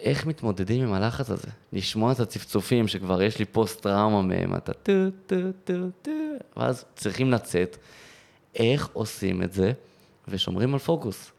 איך מתמודדים עם הלחץ הזה? לשמוע את הצפצופים שכבר יש לי פוסט-טראומה מהם, אתה טו, טו, טו, טו, ואז צריכים לצאת. איך עושים את זה ושומרים על פוקוס?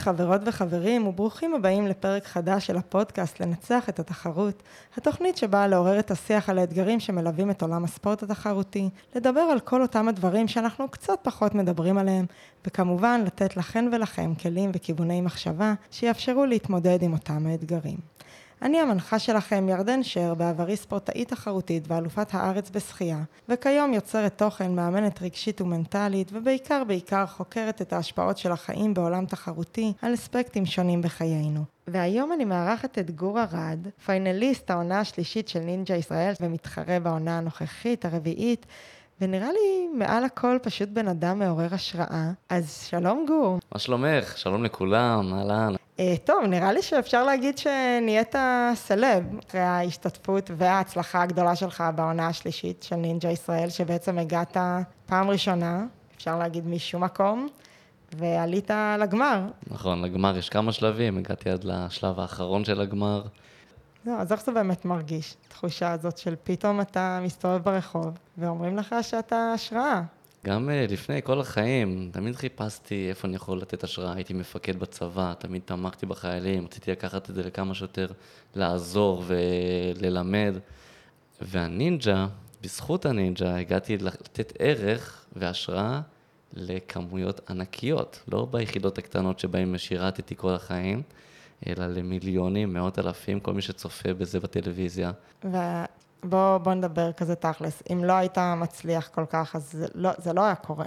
חברות וחברים וברוכים הבאים לפרק חדש של הפודקאסט לנצח את התחרות, התוכנית שבאה לעורר את השיח על האתגרים שמלווים את עולם הספורט התחרותי, לדבר על כל אותם הדברים שאנחנו קצת פחות מדברים עליהם, וכמובן לתת לכן ולכם כלים וכיווני מחשבה שיאפשרו להתמודד עם אותם האתגרים. אני המנחה שלכם ירדן שר, בעברי ספורטאית תחרותית ואלופת הארץ בשחייה, וכיום יוצרת תוכן, מאמנת רגשית ומנטלית, ובעיקר בעיקר חוקרת את ההשפעות של החיים בעולם תחרותי על אספקטים שונים בחיינו. והיום אני מארחת את גור ארד, פיינליסט העונה השלישית של נינג'ה ישראל ומתחרה בעונה הנוכחית, הרביעית, ונראה לי מעל הכל פשוט בן אדם מעורר השראה. אז שלום גור. מה שלומך? שלום לכולם, אהלן. Uh, טוב, נראה לי שאפשר להגיד שנהיית סלב אחרי ההשתתפות וההצלחה הגדולה שלך בעונה השלישית של נינג'ה ישראל, שבעצם הגעת פעם ראשונה, אפשר להגיד משום מקום, ועלית לגמר. נכון, לגמר יש כמה שלבים, הגעתי עד לשלב האחרון של הגמר. לא, אז איך זה באמת מרגיש, התחושה הזאת של פתאום אתה מסתובב ברחוב, ואומרים לך שאתה השראה. גם uh, לפני כל החיים, תמיד חיפשתי איפה אני יכול לתת השראה. הייתי מפקד בצבא, תמיד תמכתי בחיילים, רציתי לקחת את זה לכמה שיותר לעזור וללמד. והנינג'ה, בזכות הנינג'ה, הגעתי לתת ערך והשראה לכמויות ענקיות, לא ביחידות הקטנות שבהן שירתתי כל החיים, אלא למיליונים, מאות אלפים, כל מי שצופה בזה בטלוויזיה. בוא, בוא נדבר כזה תכלס. אם לא היית מצליח כל כך, אז זה לא, זה לא היה קורה.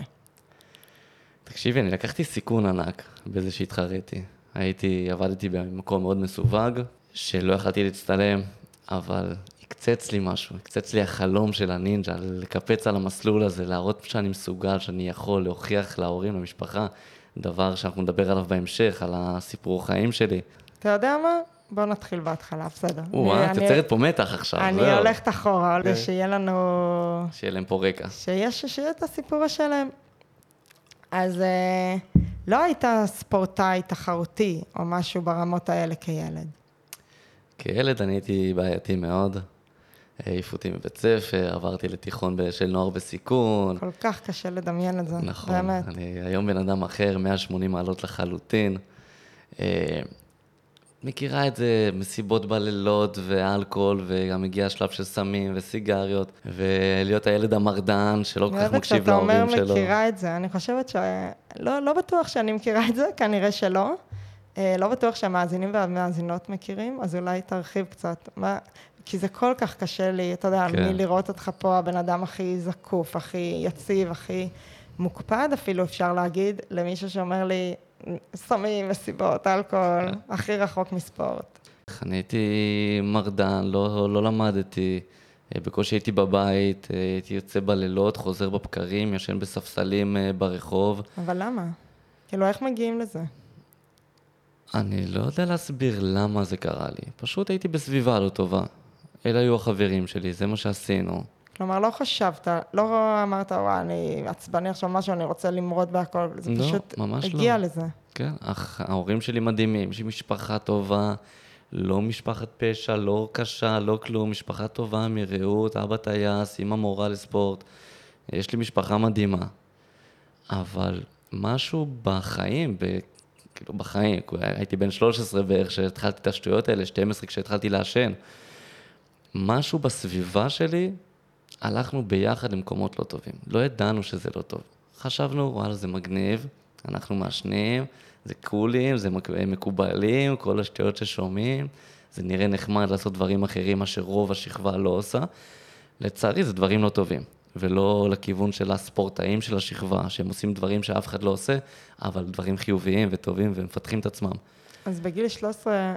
תקשיבי, אני לקחתי סיכון ענק בזה שהתחרתי. הייתי, עבדתי במקום מאוד מסווג, שלא יכלתי להצטלם, אבל הקצץ לי משהו, הקצץ לי החלום של הנינג'ה, לקפץ על המסלול הזה, להראות שאני מסוגל, שאני יכול להוכיח להורים, למשפחה, דבר שאנחנו נדבר עליו בהמשך, על הסיפור חיים שלי. אתה יודע מה? בוא נתחיל בהתחלה, בסדר. או-אה, את יוצרת פה מתח עכשיו, אני זהו. הולכת אחורה, כדי שיהיה לנו... שיהיה להם פה רקע. שיש, שיהיה את הסיפור השלם. אז אה, לא היית ספורטאי תחרותי, או משהו ברמות האלה כילד. כילד אני הייתי בעייתי מאוד. העיפו אותי מבית ספר, עברתי לתיכון של נוער בסיכון. כל כך קשה לדמיין את זה, נכון, באמת. אני היום בן אדם אחר, 180 מעלות לחלוטין. מכירה את זה, מסיבות בלילות ואלכוהול, וגם הגיע השלב של סמים וסיגריות, ולהיות הילד המרדן שלא כל כך מקשיב להורים שלו. אני אוהבת שאתה אומר מכירה את זה, אני חושבת ש... לא, לא בטוח שאני מכירה את זה, כנראה שלא. אה, לא בטוח שהמאזינים והמאזינות מכירים, אז אולי תרחיב קצת. מה... כי זה כל כך קשה לי, אתה יודע, כן. מלראות אותך פה, הבן אדם הכי זקוף, הכי יציב, הכי מוקפד אפילו, אפשר להגיד, למישהו שאומר לי, סמים, מסיבות, אלכוהול, כן. הכי רחוק מספורט. אני הייתי מרדן, לא, לא למדתי, אה, בקושי הייתי בבית, אה, הייתי יוצא בלילות, חוזר בבקרים, ישן בספסלים אה, ברחוב. אבל למה? כאילו, איך מגיעים לזה? אני לא יודע להסביר למה זה קרה לי. פשוט הייתי בסביבה לא טובה. אלה היו החברים שלי, זה מה שעשינו. כלומר, לא חשבת, לא אמרת, וואי, אני עצבני עכשיו משהו, אני רוצה למרוד בהכל. זה לא, פשוט הגיע לא. לזה. כן, אך ההורים שלי מדהימים, יש לי משפחה טובה, לא משפחת פשע, לא קשה, לא כלום, משפחה טובה מרעות, אבא טייס, אמא מורה לספורט. יש לי משפחה מדהימה. אבל משהו בחיים, ב... כאילו בחיים, הייתי בן 13 בערך כשהתחלתי את השטויות האלה, 12 כשהתחלתי לעשן. משהו בסביבה שלי, הלכנו ביחד למקומות לא טובים. לא ידענו שזה לא טוב. חשבנו, וואלה, זה מגניב, אנחנו מעשנים, זה קולים, זה מקובלים, כל השטויות ששומעים, זה נראה נחמד לעשות דברים אחרים, מה שרוב השכבה לא עושה. לצערי, זה דברים לא טובים, ולא לכיוון של הספורטאים של השכבה, שהם עושים דברים שאף אחד לא עושה, אבל דברים חיוביים וטובים ומפתחים את עצמם. אז בגיל 13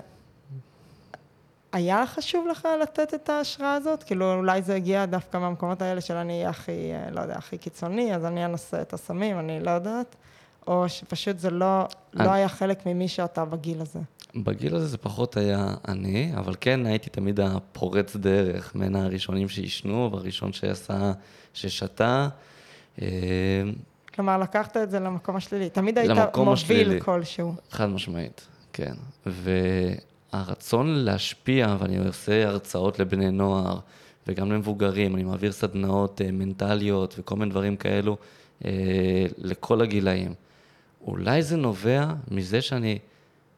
היה חשוב לך לתת את ההשראה הזאת? כאילו, אולי זה הגיע דווקא מהמקומות האלה של אני אהיה הכי, אה, לא יודע, הכי קיצוני, אז אני אנסה את הסמים, אני לא יודעת. או שפשוט זה לא, אני- לא היה חלק ממי שאתה בגיל הזה? בגיל הזה זה פחות היה אני, אבל כן הייתי תמיד הפורץ דרך, בין הראשונים שעישנו והראשון שעשה, ששתה. אה, כלומר, לקחת את זה למקום השלילי. תמיד היית מוביל השלילי. כלשהו. חד משמעית, כן. והרצון להשפיע, ואני עושה הרצאות לבני נוער, וגם למבוגרים, אני מעביר סדנאות אה, מנטליות וכל מיני דברים כאלו אה, לכל הגילאים. אולי זה נובע מזה שאני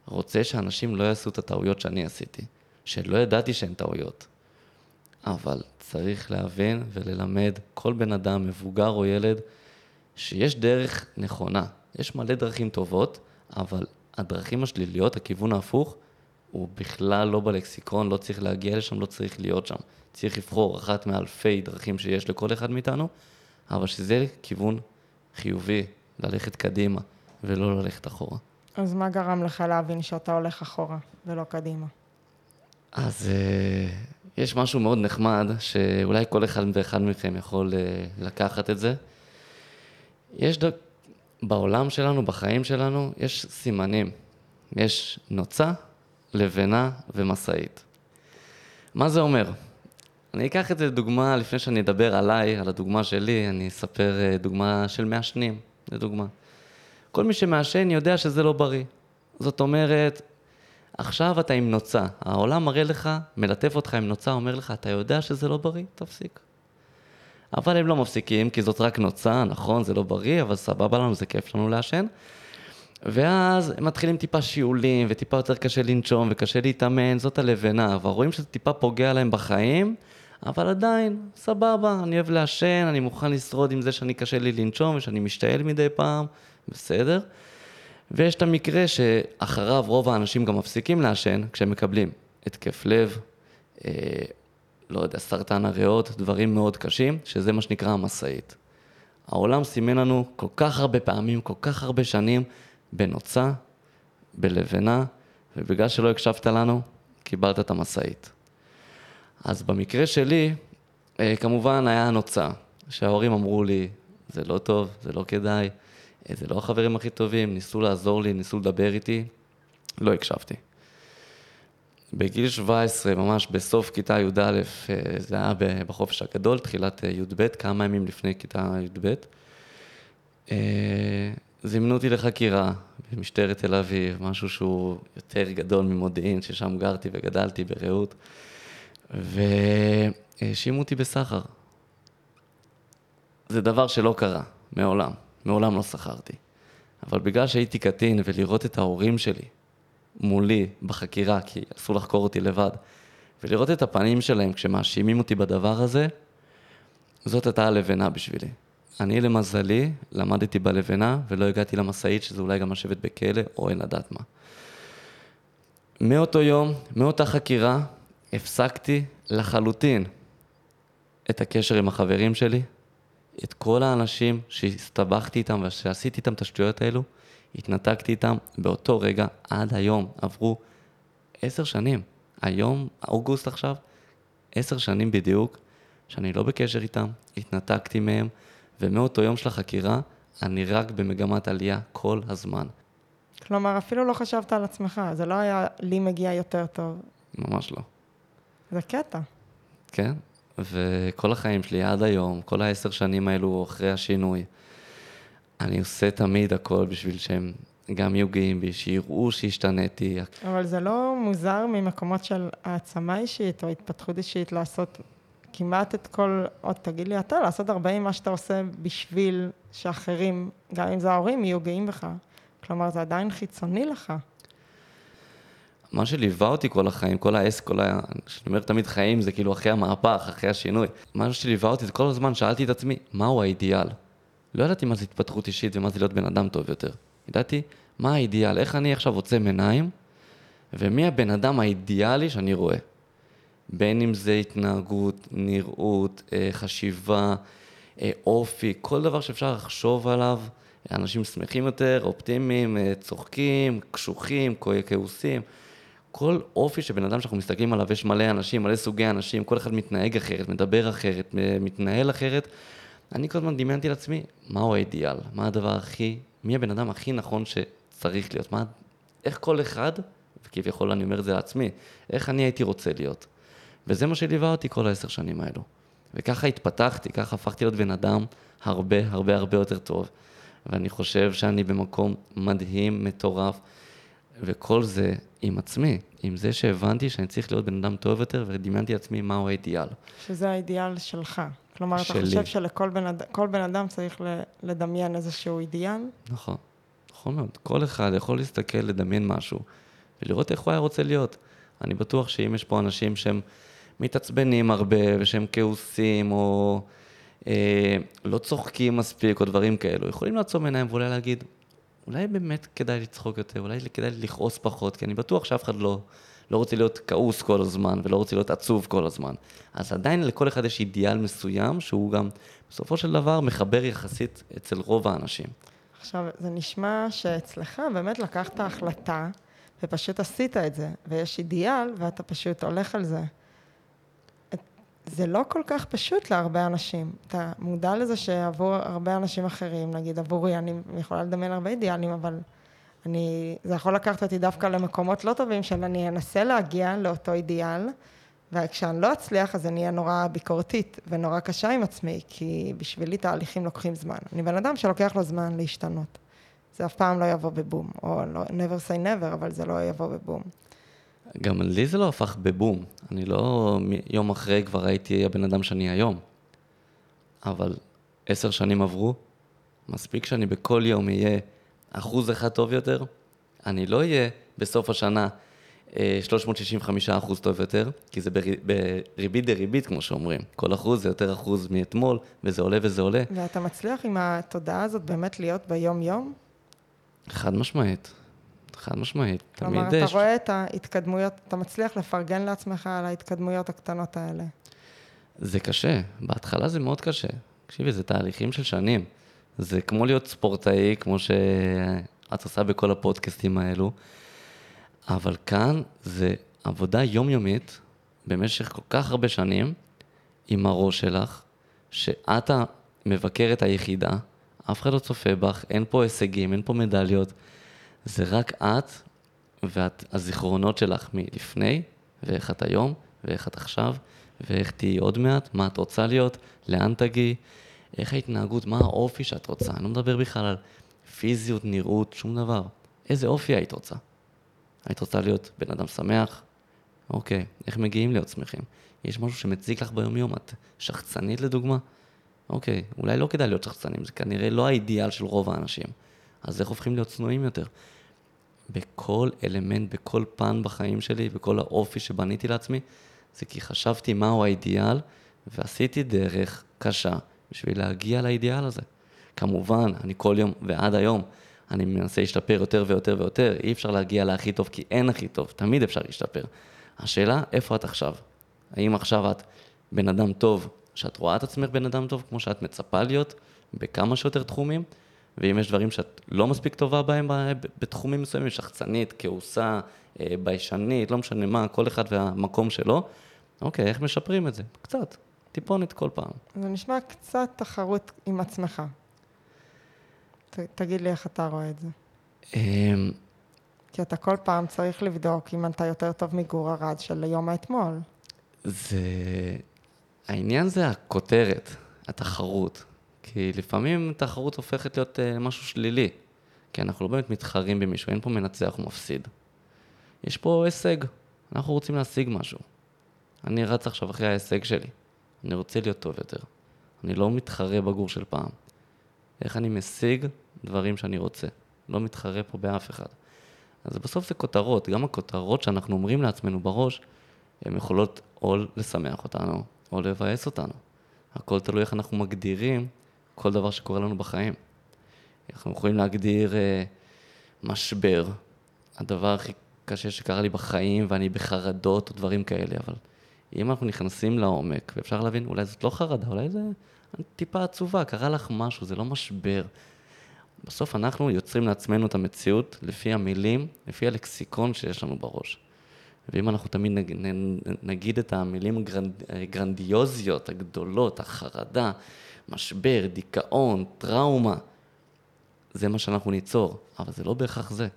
רוצה שאנשים לא יעשו את הטעויות שאני עשיתי, שלא ידעתי שהן טעויות. אבל צריך להבין וללמד כל בן אדם, מבוגר או ילד, שיש דרך נכונה. יש מלא דרכים טובות, אבל הדרכים השליליות, הכיוון ההפוך, הוא בכלל לא בלקסיקון, לא צריך להגיע לשם, לא צריך להיות שם. צריך לבחור אחת מאלפי דרכים שיש לכל אחד מאיתנו, אבל שזה כיוון חיובי, ללכת קדימה ולא ללכת אחורה. אז מה גרם לך להבין שאתה הולך אחורה ולא קדימה? אז אה, יש משהו מאוד נחמד, שאולי כל אחד ואחד מכם יכול אה, לקחת את זה. יש ד... בעולם שלנו, בחיים שלנו, יש סימנים. יש נוצה, לבנה ומשאית. מה זה אומר? אני אקח את זה לדוגמה, לפני שאני אדבר עליי, על הדוגמה שלי, אני אספר אה, דוגמה של מעשנים, לדוגמה. כל מי שמעשן יודע שזה לא בריא. זאת אומרת, עכשיו אתה עם נוצה, העולם מראה לך, מלטף אותך עם נוצה, אומר לך, אתה יודע שזה לא בריא? תפסיק. אבל הם לא מפסיקים, כי זאת רק נוצה, נכון, זה לא בריא, אבל סבבה לנו, זה כיף לנו לעשן. ואז הם מתחילים טיפה שיעולים, וטיפה יותר קשה לנשום, וקשה להתאמן, זאת הלבנה, אבל רואים שזה טיפה פוגע להם בחיים, אבל עדיין, סבבה, אני אוהב לעשן, אני מוכן לשרוד עם זה שאני קשה לי לנשום, ושאני משתעל מדי פעם, בסדר. ויש את המקרה שאחריו רוב האנשים גם מפסיקים לעשן כשהם מקבלים התקף לב, אה, לא יודע, סרטן הריאות, דברים מאוד קשים, שזה מה שנקרא המשאית. העולם סימן לנו כל כך הרבה פעמים, כל כך הרבה שנים, בנוצה, בלבנה, ובגלל שלא הקשבת לנו, קיבלת את המשאית. אז במקרה שלי, אה, כמובן היה נוצה, שההורים אמרו לי, זה לא טוב, זה לא כדאי, אה, זה לא החברים הכי טובים, ניסו לעזור לי, ניסו לדבר איתי, לא הקשבתי. בגיל 17, ממש בסוף כיתה י"א, אה, זה היה בחופש הגדול, תחילת י"ב, כמה ימים לפני כיתה י"ב, זימנו אותי לחקירה במשטרת תל אביב, משהו שהוא יותר גדול ממודיעין, ששם גרתי וגדלתי ברעות, והאשימו אותי בסחר. זה דבר שלא קרה, מעולם. מעולם לא סחרתי. אבל בגלל שהייתי קטין ולראות את ההורים שלי מולי בחקירה, כי אסור לחקור אותי לבד, ולראות את הפנים שלהם כשמאשימים אותי בדבר הזה, זאת הייתה הלבנה בשבילי. אני למזלי למדתי בלבנה ולא הגעתי למשאית, שזה אולי גם לשבת בכלא או אין לדעת מה. מאותו יום, מאותה חקירה, הפסקתי לחלוטין את הקשר עם החברים שלי, את כל האנשים שהסתבכתי איתם ושעשיתי איתם את השטויות האלו, התנתקתי איתם באותו רגע עד היום. עברו עשר שנים. היום, אוגוסט עכשיו, עשר שנים בדיוק, שאני לא בקשר איתם, התנתקתי מהם, ומאותו יום של החקירה, אני רק במגמת עלייה כל הזמן. כלומר, אפילו לא חשבת על עצמך, זה לא היה לי מגיע יותר טוב. ממש לא. זה קטע. כן? וכל החיים שלי עד היום, כל העשר שנים האלו אחרי השינוי, אני עושה תמיד הכל בשביל שהם גם יהיו גאים בי, שיראו שהשתניתי. אבל זה לא מוזר ממקומות של העצמה אישית או התפתחות אישית לעשות כמעט את כל, עוד תגיד לי אתה, לעשות 40 מה שאתה עושה בשביל שאחרים, גם אם זה ההורים, יהיו גאים בך. כלומר, זה עדיין חיצוני לך. מה שליווה אותי כל החיים, כל העסק, כל ה... כשאני אומר תמיד חיים, זה כאילו אחרי המהפך, אחרי השינוי. מה שליווה אותי זה כל הזמן שאלתי את עצמי, מהו האידיאל? לא ידעתי מה זה התפתחות אישית ומה זה להיות בן אדם טוב יותר. ידעתי מה האידיאל, איך אני עכשיו עוצם עיניים, ומי הבן אדם האידיאלי שאני רואה. בין אם זה התנהגות, נראות, אה, חשיבה, אה, אופי, כל דבר שאפשר לחשוב עליו. אנשים שמחים יותר, אופטימיים, אה, צוחקים, קשוחים, כעוסים. כל אופי שבן אדם שאנחנו מסתכלים עליו, יש מלא אנשים, מלא סוגי אנשים, כל אחד מתנהג אחרת, מדבר אחרת, מתנהל אחרת, אני כל הזמן דמיינתי לעצמי, מהו האידיאל? מה הדבר הכי, מי הבן אדם הכי נכון שצריך להיות? מה, איך כל אחד, וכביכול אני אומר את זה לעצמי, איך אני הייתי רוצה להיות? וזה מה שליווה אותי כל העשר שנים האלו. וככה התפתחתי, ככה הפכתי להיות בן אדם הרבה הרבה הרבה יותר טוב. ואני חושב שאני במקום מדהים, מטורף, וכל זה עם עצמי, עם זה שהבנתי שאני צריך להיות בן אדם טוב יותר, ודמיינתי לעצמי מהו האידיאל. שזה האידיאל שלך. כלומר, שלי. אתה חושב שלכל בן, אד... בן אדם צריך לדמיין איזשהו אידיאל? נכון, נכון מאוד. כל אחד יכול להסתכל, לדמיין משהו, ולראות איך הוא היה רוצה להיות. אני בטוח שאם יש פה אנשים שהם מתעצבנים הרבה, ושהם כעוסים, או אה, לא צוחקים מספיק, או דברים כאלו, יכולים לעצום עיניים ואולי להגיד, אולי באמת כדאי לצחוק יותר, אולי כדאי לכעוס פחות, כי אני בטוח שאף אחד לא, לא רוצה להיות כעוס כל הזמן, ולא רוצה להיות עצוב כל הזמן. אז עדיין לכל אחד יש אידיאל מסוים, שהוא גם בסופו של דבר מחבר יחסית אצל רוב האנשים. עכשיו, זה נשמע שאצלך באמת לקחת החלטה ופשוט עשית את זה, ויש אידיאל ואתה פשוט הולך על זה. זה לא כל כך פשוט להרבה אנשים. אתה מודע לזה שעבור הרבה אנשים אחרים, נגיד עבורי, אני יכולה לדמיין הרבה אידיאלים, אבל אני, זה יכול לקחת אותי דווקא למקומות לא טובים של אני אנסה להגיע לאותו אידיאל, וכשאני לא אצליח אז אני אהיה נורא ביקורתית ונורא קשה עם עצמי, כי בשבילי תהליכים לוקחים זמן. אני בן אדם שלוקח לו זמן להשתנות. זה אף פעם לא יבוא בבום, או לא, never say never, אבל זה לא יבוא בבום. גם לי זה לא הפך בבום. אני לא יום אחרי כבר הייתי הבן אדם שאני היום. אבל עשר שנים עברו, מספיק שאני בכל יום אהיה אחוז אחד טוב יותר, אני לא אהיה בסוף השנה אה, 365 אחוז טוב יותר, כי זה ברי- בריבית דריבית, כמו שאומרים. כל אחוז זה יותר אחוז מאתמול, וזה עולה וזה עולה. ואתה מצליח עם התודעה הזאת באמת להיות ביום-יום? חד משמעית. חד משמעית. כלומר, תמיד אתה יש- רואה את ההתקדמויות, אתה מצליח לפרגן לעצמך על ההתקדמויות הקטנות האלה. זה קשה, בהתחלה זה מאוד קשה. תקשיבי, זה תהליכים של שנים. זה כמו להיות ספורטאי, כמו שאת עושה בכל הפודקאסטים האלו, אבל כאן זה עבודה יומיומית במשך כל כך הרבה שנים עם הראש שלך, שאת המבקרת היחידה, אף אחד לא צופה בך, אין פה הישגים, אין פה מדליות, זה רק את והזיכרונות שלך מלפני, ואיך את היום, ואיך את עכשיו, ואיך תהיי עוד מעט, מה את רוצה להיות, לאן תגיעי, איך ההתנהגות, מה האופי שאת רוצה. אני לא מדבר בכלל על פיזיות, נראות, שום דבר. איזה אופי היית רוצה? היית רוצה להיות בן אדם שמח? אוקיי, איך מגיעים להיות שמחים? יש משהו שמציק לך ביומיום, את שחצנית לדוגמה? אוקיי, אולי לא כדאי להיות שחצנים, זה כנראה לא האידיאל של רוב האנשים. אז איך הופכים להיות צנועים יותר? בכל אלמנט, בכל פן בחיים שלי, בכל האופי שבניתי לעצמי, זה כי חשבתי מהו האידיאל, ועשיתי דרך קשה בשביל להגיע לאידיאל הזה. כמובן, אני כל יום ועד היום, אני מנסה להשתפר יותר ויותר ויותר, אי אפשר להגיע להכי טוב כי אין הכי טוב, תמיד אפשר להשתפר. השאלה, איפה את עכשיו? האם עכשיו את בן אדם טוב, שאת רואה את עצמך בן אדם טוב, כמו שאת מצפה להיות, בכמה שיותר תחומים, ואם יש דברים שאת לא מספיק טובה בהם בתחומים מסוימים, שחצנית, כעוסה, אה, ביישנית, לא משנה מה, כל אחד והמקום שלו, אוקיי, איך משפרים את זה? קצת, טיפונת כל פעם. זה נשמע קצת תחרות עם עצמך. ת, תגיד לי איך אתה רואה את זה. אמ, כי אתה כל פעם צריך לבדוק אם אתה יותר טוב מגור ארד של יום האתמול. זה... העניין זה הכותרת, התחרות. כי לפעמים תחרות הופכת להיות uh, משהו שלילי. כי אנחנו לא באמת מתחרים במישהו, אין פה מנצח ומפסיד. יש פה הישג, אנחנו רוצים להשיג משהו. אני רץ עכשיו אחרי ההישג שלי. אני רוצה להיות טוב יותר. אני לא מתחרה בגור של פעם. איך אני משיג דברים שאני רוצה. לא מתחרה פה באף אחד. אז בסוף זה כותרות, גם הכותרות שאנחנו אומרים לעצמנו בראש, הן יכולות או לשמח אותנו, או לבאס אותנו. הכל תלוי איך אנחנו מגדירים כל דבר שקורה לנו בחיים. אנחנו יכולים להגדיר אה, משבר, הדבר הכי קשה שקרה לי בחיים, ואני בחרדות או דברים כאלה, אבל אם אנחנו נכנסים לעומק, ואפשר להבין, אולי זאת לא חרדה, אולי זה טיפה עצובה, קרה לך משהו, זה לא משבר. בסוף אנחנו יוצרים לעצמנו את המציאות לפי המילים, לפי הלקסיקון שיש לנו בראש. ואם אנחנו תמיד נג, נגיד את המילים הגרנדיוזיות, הגדולות, החרדה, משבר, דיכאון, טראומה, זה מה שאנחנו ניצור, אבל זה לא בהכרח זה.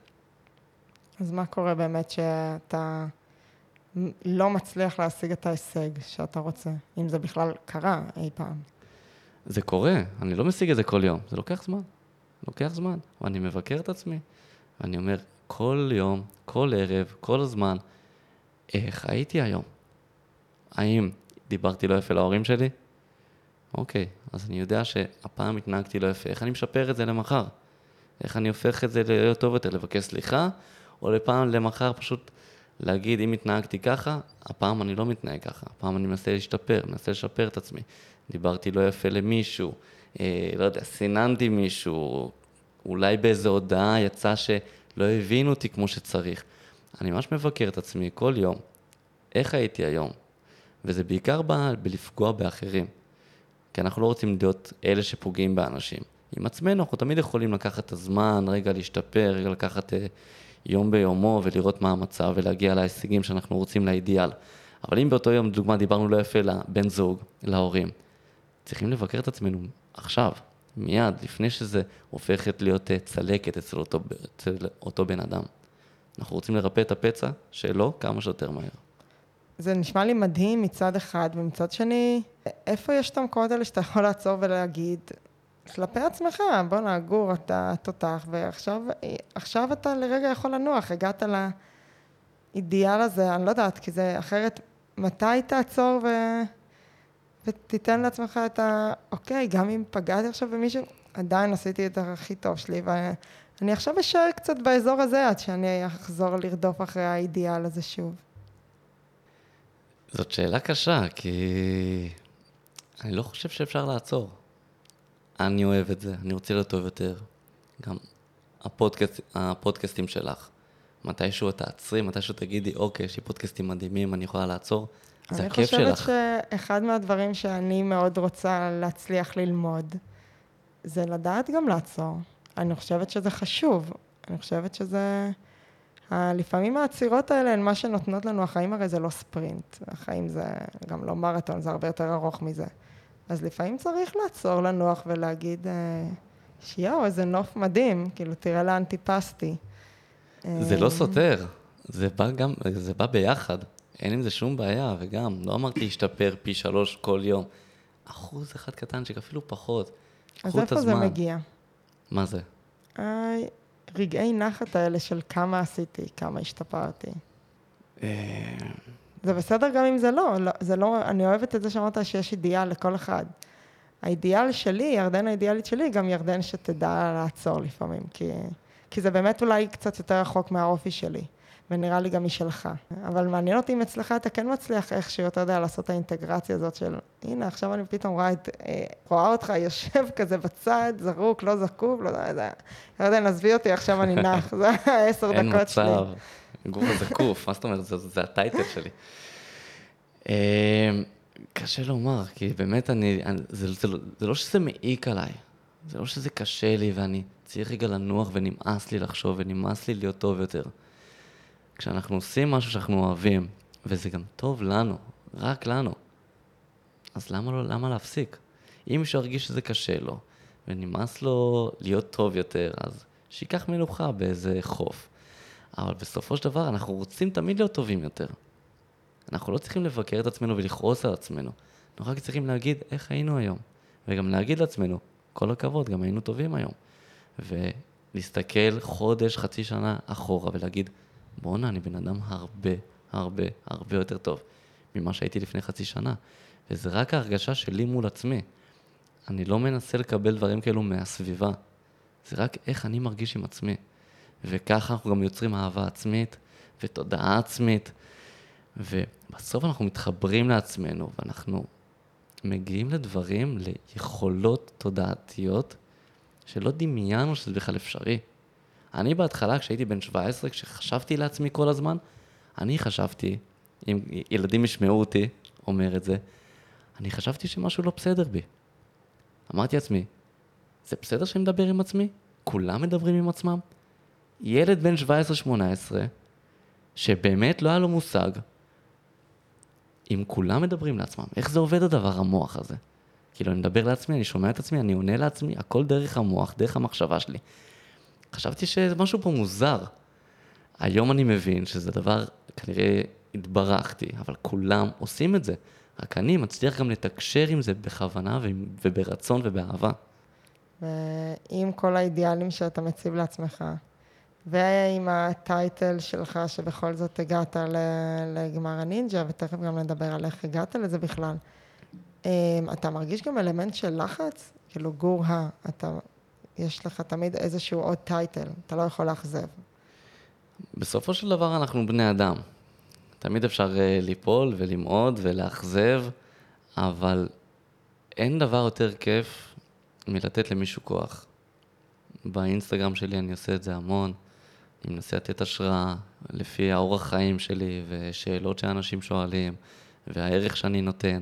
אז מה קורה באמת שאתה לא מצליח להשיג את ההישג שאתה רוצה, אם זה בכלל קרה אי פעם? זה קורה, אני לא משיג את זה כל יום, זה לוקח זמן. לוקח זמן, ואני מבקר את עצמי, ואני אומר, כל יום, כל ערב, כל הזמן, איך הייתי היום? האם דיברתי לא יפה להורים שלי? אוקיי, אז אני יודע שהפעם התנהגתי לא יפה, איך אני משפר את זה למחר? איך אני הופך את זה להיות טוב יותר, לבקש סליחה, או לפעם למחר פשוט להגיד, אם התנהגתי ככה, הפעם אני לא מתנהג ככה, הפעם אני מנסה להשתפר, מנסה לשפר את עצמי. דיברתי לא יפה למישהו, אה, לא יודע, סיננתי מישהו, אולי באיזו הודעה יצא שלא הבינו אותי כמו שצריך. אני ממש מבקר את עצמי כל יום, איך הייתי היום, וזה בעיקר בא בלפגוע באחרים, כי אנחנו לא רוצים להיות אלה שפוגעים באנשים. עם עצמנו אנחנו תמיד יכולים לקחת את הזמן, רגע להשתפר, רגע לקחת אה, יום ביומו ולראות מה המצב ולהגיע להישגים שאנחנו רוצים לאידיאל. אבל אם באותו יום, לדוגמה, דיברנו לא יפה לבן זוג, להורים, צריכים לבקר את עצמנו עכשיו, מיד, לפני שזה הופכת להיות אה, צלקת אצל אותו, אצל אותו בן אדם. אנחנו רוצים לרפא את הפצע שלו כמה שיותר מהר. זה נשמע לי מדהים מצד אחד, ומצד שני, איפה יש את המקומות האלה שאתה יכול לעצור ולהגיד, כלפי עצמך, בואנה, גור, אתה תותח, ועכשיו אתה לרגע יכול לנוח, הגעת לאידיאל הזה, אני לא יודעת, כי זה אחרת, מתי תעצור ו... ותיתן לעצמך את ה... אוקיי, גם אם פגעתי עכשיו במישהו, עדיין עשיתי את הכי טוב שלי, ואני עכשיו אשאר קצת באזור הזה עד שאני אחזור לרדוף אחרי האידיאל הזה שוב. זאת שאלה קשה, כי אני לא חושב שאפשר לעצור. אני אוהב את זה, אני רוצה להיות טוב יותר. גם הפודקאסט, הפודקאסטים שלך. מתישהו תעצרי, מתישהו תגידי, אוקיי, יש לי פודקאסטים מדהימים, אני יכולה לעצור. זה הכיף שלך. אני חושבת שאחד מהדברים שאני מאוד רוצה להצליח ללמוד, זה לדעת גם לעצור. אני חושבת שזה חשוב. אני חושבת שזה... לפעמים העצירות האלה הן מה שנותנות לנו, החיים הרי זה לא ספרינט. החיים זה גם לא מרתון, זה הרבה יותר ארוך מזה. אז לפעמים צריך לעצור, לנוח ולהגיד, אה, שיואו, איזה נוף מדהים, כאילו, תראה לאן טיפסתי. זה לא סותר, זה בא גם, זה בא ביחד. אין עם זה שום בעיה, וגם, לא אמרתי להשתפר פי שלוש כל יום. אחוז אחד קטנצ'יק, אפילו פחות. אז איפה זה מגיע? מה זה? הרגעי נחת האלה של כמה עשיתי, כמה השתפרתי. אה, זה בסדר גם אם זה לא, לא, זה לא, אני אוהבת את זה שאמרת שיש אידיאל לכל אחד. האידיאל שלי, ירדן האידיאלית שלי, גם ירדן שתדע לעצור לפעמים, כי, כי זה באמת אולי קצת יותר רחוק מהאופי שלי. ונראה לי גם משלך. אבל מעניין אותי אם אצלך אתה כן מצליח איכשהו, אתה יודע, לעשות את האינטגרציה הזאת של, הנה, עכשיו אני פתאום רואה, את, אה, רואה אותך יושב כזה בצד, זרוק, לא זקוב, לא יודע, זה... ירדן, עזבי אותי, עכשיו אני נח, זה העשר דקות שלי. אין מצב, גוף הזקוף, מה זאת אומרת, זה, זה הטייטל שלי. אה, קשה לומר, כי באמת אני, אני זה, זה, זה, זה לא שזה מעיק עליי, זה לא שזה קשה לי ואני צריך רגע לנוח ונמאס לי לחשוב ונמאס לי להיות טוב יותר. כשאנחנו עושים משהו שאנחנו אוהבים, וזה גם טוב לנו, רק לנו, אז למה, לא, למה להפסיק? אם מישהו ירגיש שזה קשה לו, ונמאס לו להיות טוב יותר, אז שייקח מנוחה באיזה חוף. אבל בסופו של דבר אנחנו רוצים תמיד להיות טובים יותר. אנחנו לא צריכים לבקר את עצמנו ולכעוס על עצמנו. אנחנו רק צריכים להגיד איך היינו היום. וגם להגיד לעצמנו, כל הכבוד, גם היינו טובים היום. ולהסתכל חודש, חצי שנה אחורה ולהגיד, בואנה, אני בן אדם הרבה, הרבה, הרבה יותר טוב ממה שהייתי לפני חצי שנה. וזה רק ההרגשה שלי מול עצמי. אני לא מנסה לקבל דברים כאלו מהסביבה. זה רק איך אני מרגיש עם עצמי. וככה אנחנו גם יוצרים אהבה עצמית ותודעה עצמית. ובסוף אנחנו מתחברים לעצמנו ואנחנו מגיעים לדברים, ליכולות תודעתיות שלא דמיינו שזה בכלל אפשרי. אני בהתחלה, כשהייתי בן 17, כשחשבתי לעצמי כל הזמן, אני חשבתי, אם ילדים ישמעו אותי אומר את זה, אני חשבתי שמשהו לא בסדר בי. אמרתי לעצמי, זה בסדר שאני מדבר עם עצמי? כולם מדברים עם עצמם? ילד בן 17-18 שבאמת לא היה לו מושג אם כולם מדברים לעצמם, איך זה עובד הדבר המוח הזה? כאילו, אני מדבר לעצמי, אני שומע את עצמי, אני עונה לעצמי, הכל דרך המוח, דרך המחשבה שלי. חשבתי שמשהו פה מוזר. היום אני מבין שזה דבר, כנראה התברכתי, אבל כולם עושים את זה. רק אני מצליח גם לתקשר עם זה בכוונה וברצון ובאהבה. ועם כל האידיאלים שאתה מציב לעצמך, ועם הטייטל שלך, שבכל זאת הגעת לגמר הנינג'ה, ותכף גם נדבר על איך הגעת לזה בכלל. אמ, אתה מרגיש גם אלמנט של לחץ? כאילו גור ה, אתה, יש לך תמיד איזשהו עוד טייטל, אתה לא יכול לאכזב. בסופו של דבר אנחנו בני אדם. תמיד אפשר uh, ליפול ולמעוד ולאכזב, אבל אין דבר יותר כיף מלתת למישהו כוח. באינסטגרם שלי אני עושה את זה המון. אני מנסה לתת השראה לפי האורח חיים שלי ושאלות שאנשים שואלים והערך שאני נותן.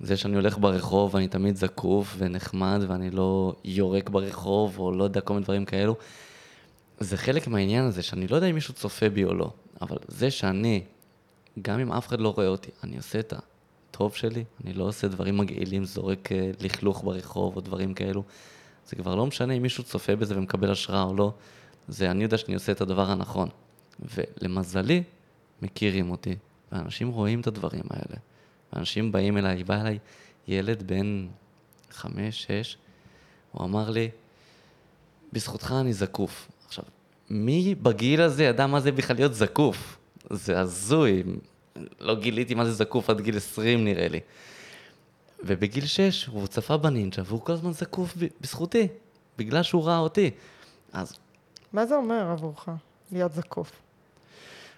זה שאני הולך ברחוב ואני תמיד זקוף ונחמד ואני לא יורק ברחוב או לא יודע כל מיני דברים כאלו, זה חלק מהעניין הזה שאני לא יודע אם מישהו צופה בי או לא, אבל זה שאני, גם אם אף אחד לא רואה אותי, אני עושה את הטוב שלי, אני לא עושה דברים מגעילים, זורק אה, לכלוך ברחוב או דברים כאלו, זה כבר לא משנה אם מישהו צופה בזה ומקבל השראה או לא, זה אני יודע שאני עושה את הדבר הנכון. ולמזלי, מכירים אותי, ואנשים רואים את הדברים האלה. ואנשים באים אליי, בא אליי ילד בן חמש, שש, הוא אמר לי, בזכותך אני זקוף. עכשיו, מי בגיל הזה ידע מה זה בכלל להיות זקוף? זה הזוי. לא גיליתי מה זה זקוף עד גיל 20 נראה לי. ובגיל 6 הוא צפה בנינג'ה והוא כל הזמן זקוף בזכותי, בגלל שהוא ראה אותי. אז... מה זה אומר עבורך, להיות זקוף?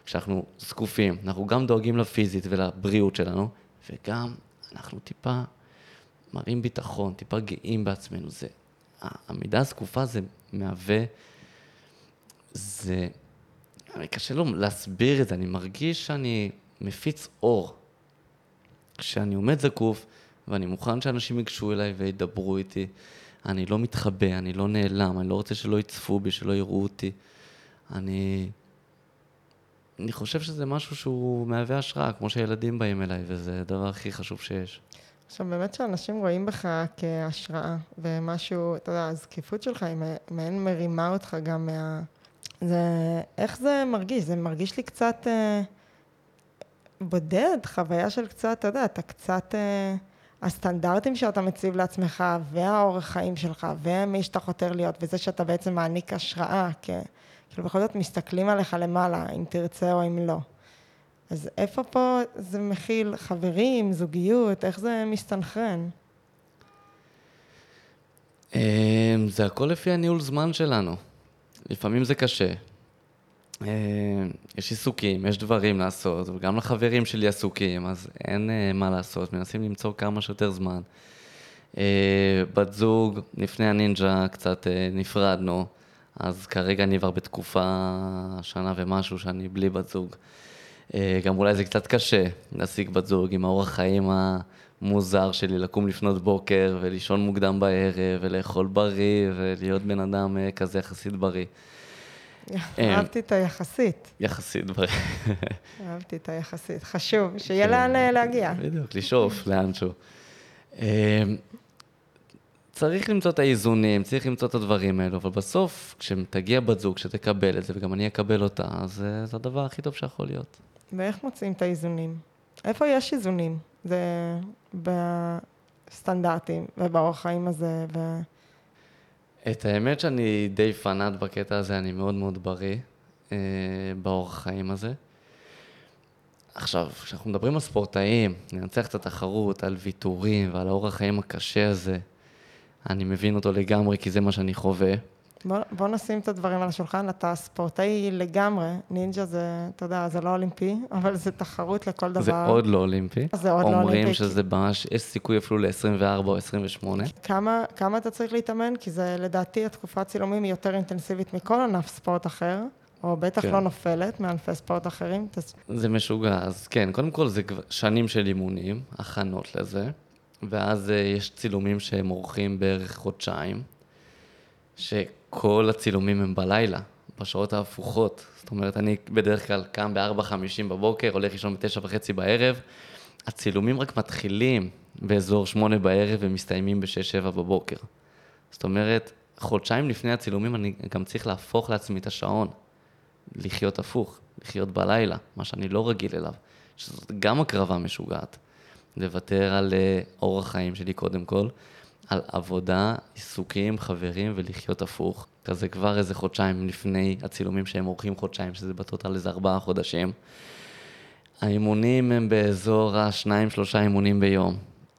כשאנחנו זקופים, אנחנו גם דואגים לפיזית ולבריאות שלנו, וגם אנחנו טיפה מראים ביטחון, טיפה גאים בעצמנו. זה, המידה הזקופה זה מהווה, זה, קשה לו להסביר את זה, אני מרגיש שאני מפיץ אור. כשאני עומד זקוף, ואני מוכן שאנשים ייגשו אליי וידברו איתי, אני לא מתחבא, אני לא נעלם, אני לא רוצה שלא יצפו בי, שלא יראו אותי. אני אני חושב שזה משהו שהוא מהווה השראה, כמו שילדים באים אליי, וזה הדבר הכי חשוב שיש. עכשיו, באמת שאנשים רואים בך כהשראה, ומשהו, אתה יודע, הזקיפות שלך היא מעין מרימה אותך גם מה... זה... איך זה מרגיש? זה מרגיש לי קצת אה, בודד, חוויה של קצת, אתה יודע, אתה קצת... אה, הסטנדרטים שאתה מציב לעצמך, והאורח חיים שלך, ומי שאתה חותר להיות, וזה שאתה בעצם מעניק השראה, כ... כאילו בכל זאת מסתכלים עליך למעלה, אם תרצה או אם לא. אז איפה פה זה מכיל חברים, זוגיות, איך זה מסתנכרן? אמ, זה הכל לפי הניהול זמן שלנו. לפעמים זה קשה. אמ, יש עיסוקים, יש דברים לעשות, וגם לחברים שלי עסוקים, אז אין אה, מה לעשות, מנסים למצוא כמה שיותר זמן. אה, בת זוג, לפני הנינג'ה קצת אה, נפרדנו. אז כרגע אני כבר בתקופה, שנה ומשהו, שאני בלי בת זוג. אה, גם אולי זה קצת קשה להשיג בת זוג עם האורח חיים המוזר שלי, לקום לפנות בוקר ולישון מוקדם בערב ולאכול בריא ולהיות בן אדם אה, כזה יחסית בריא. אה, אהבתי את היחסית. יחסית בריא. אהבתי את היחסית. חשוב, שיהיה לאן להגיע. בדיוק, לשאוף לאנשהו. צריך למצוא את האיזונים, צריך למצוא את הדברים האלו, אבל בסוף, כשתגיע בת זוג, כשתקבל את זה, וגם אני אקבל אותה, אז אה, זה הדבר הכי טוב שיכול להיות. ואיך מוצאים את האיזונים? איפה יש איזונים? זה בסטנדרטים ובאורח חיים הזה, ו... את האמת שאני די פנאט בקטע הזה, אני מאוד מאוד בריא אה, באורח חיים הזה. עכשיו, כשאנחנו מדברים על ספורטאים, ננצח את התחרות, על ויתורים ועל האורח חיים הקשה הזה, אני מבין אותו לגמרי, כי זה מה שאני חווה. בוא, בוא נשים את הדברים על השולחן, אתה ספורטאי לגמרי, נינג'ה זה, אתה יודע, זה לא אולימפי, אבל זה תחרות לכל דבר. זה עוד לא אולימפי. זה עוד לא אולימפי. אומרים שזה ממש, יש סיכוי אפילו ל-24 או 28. כמה, כמה אתה צריך להתאמן? כי זה לדעתי התקופת צילומים היא יותר אינטנסיבית מכל ענף ספורט אחר. או בטח כן. לא נופלת מענפי ספורט אחרים. זה משוגע, אז כן, קודם כל זה שנים של אימונים, הכנות לזה. ואז uh, יש צילומים שהם עורכים בערך חודשיים, שכל הצילומים הם בלילה, בשעות ההפוכות. זאת אומרת, אני בדרך כלל קם ב-4.50 בבוקר, הולך לישון ב-9.30 בערב. הצילומים רק מתחילים באזור 8 בערב ומסתיימים ב-6-7 בבוקר. זאת אומרת, חודשיים לפני הצילומים אני גם צריך להפוך לעצמי את השעון. לחיות הפוך, לחיות בלילה, מה שאני לא רגיל אליו. שזאת גם הקרבה משוגעת. לוותר על uh, אורח חיים שלי קודם כל, על עבודה, עיסוקים, חברים ולחיות הפוך. כזה כבר איזה חודשיים לפני הצילומים שהם עורכים חודשיים, שזה בטוטל איזה ארבעה חודשים. האימונים הם באזור השניים, שלושה אימונים ביום.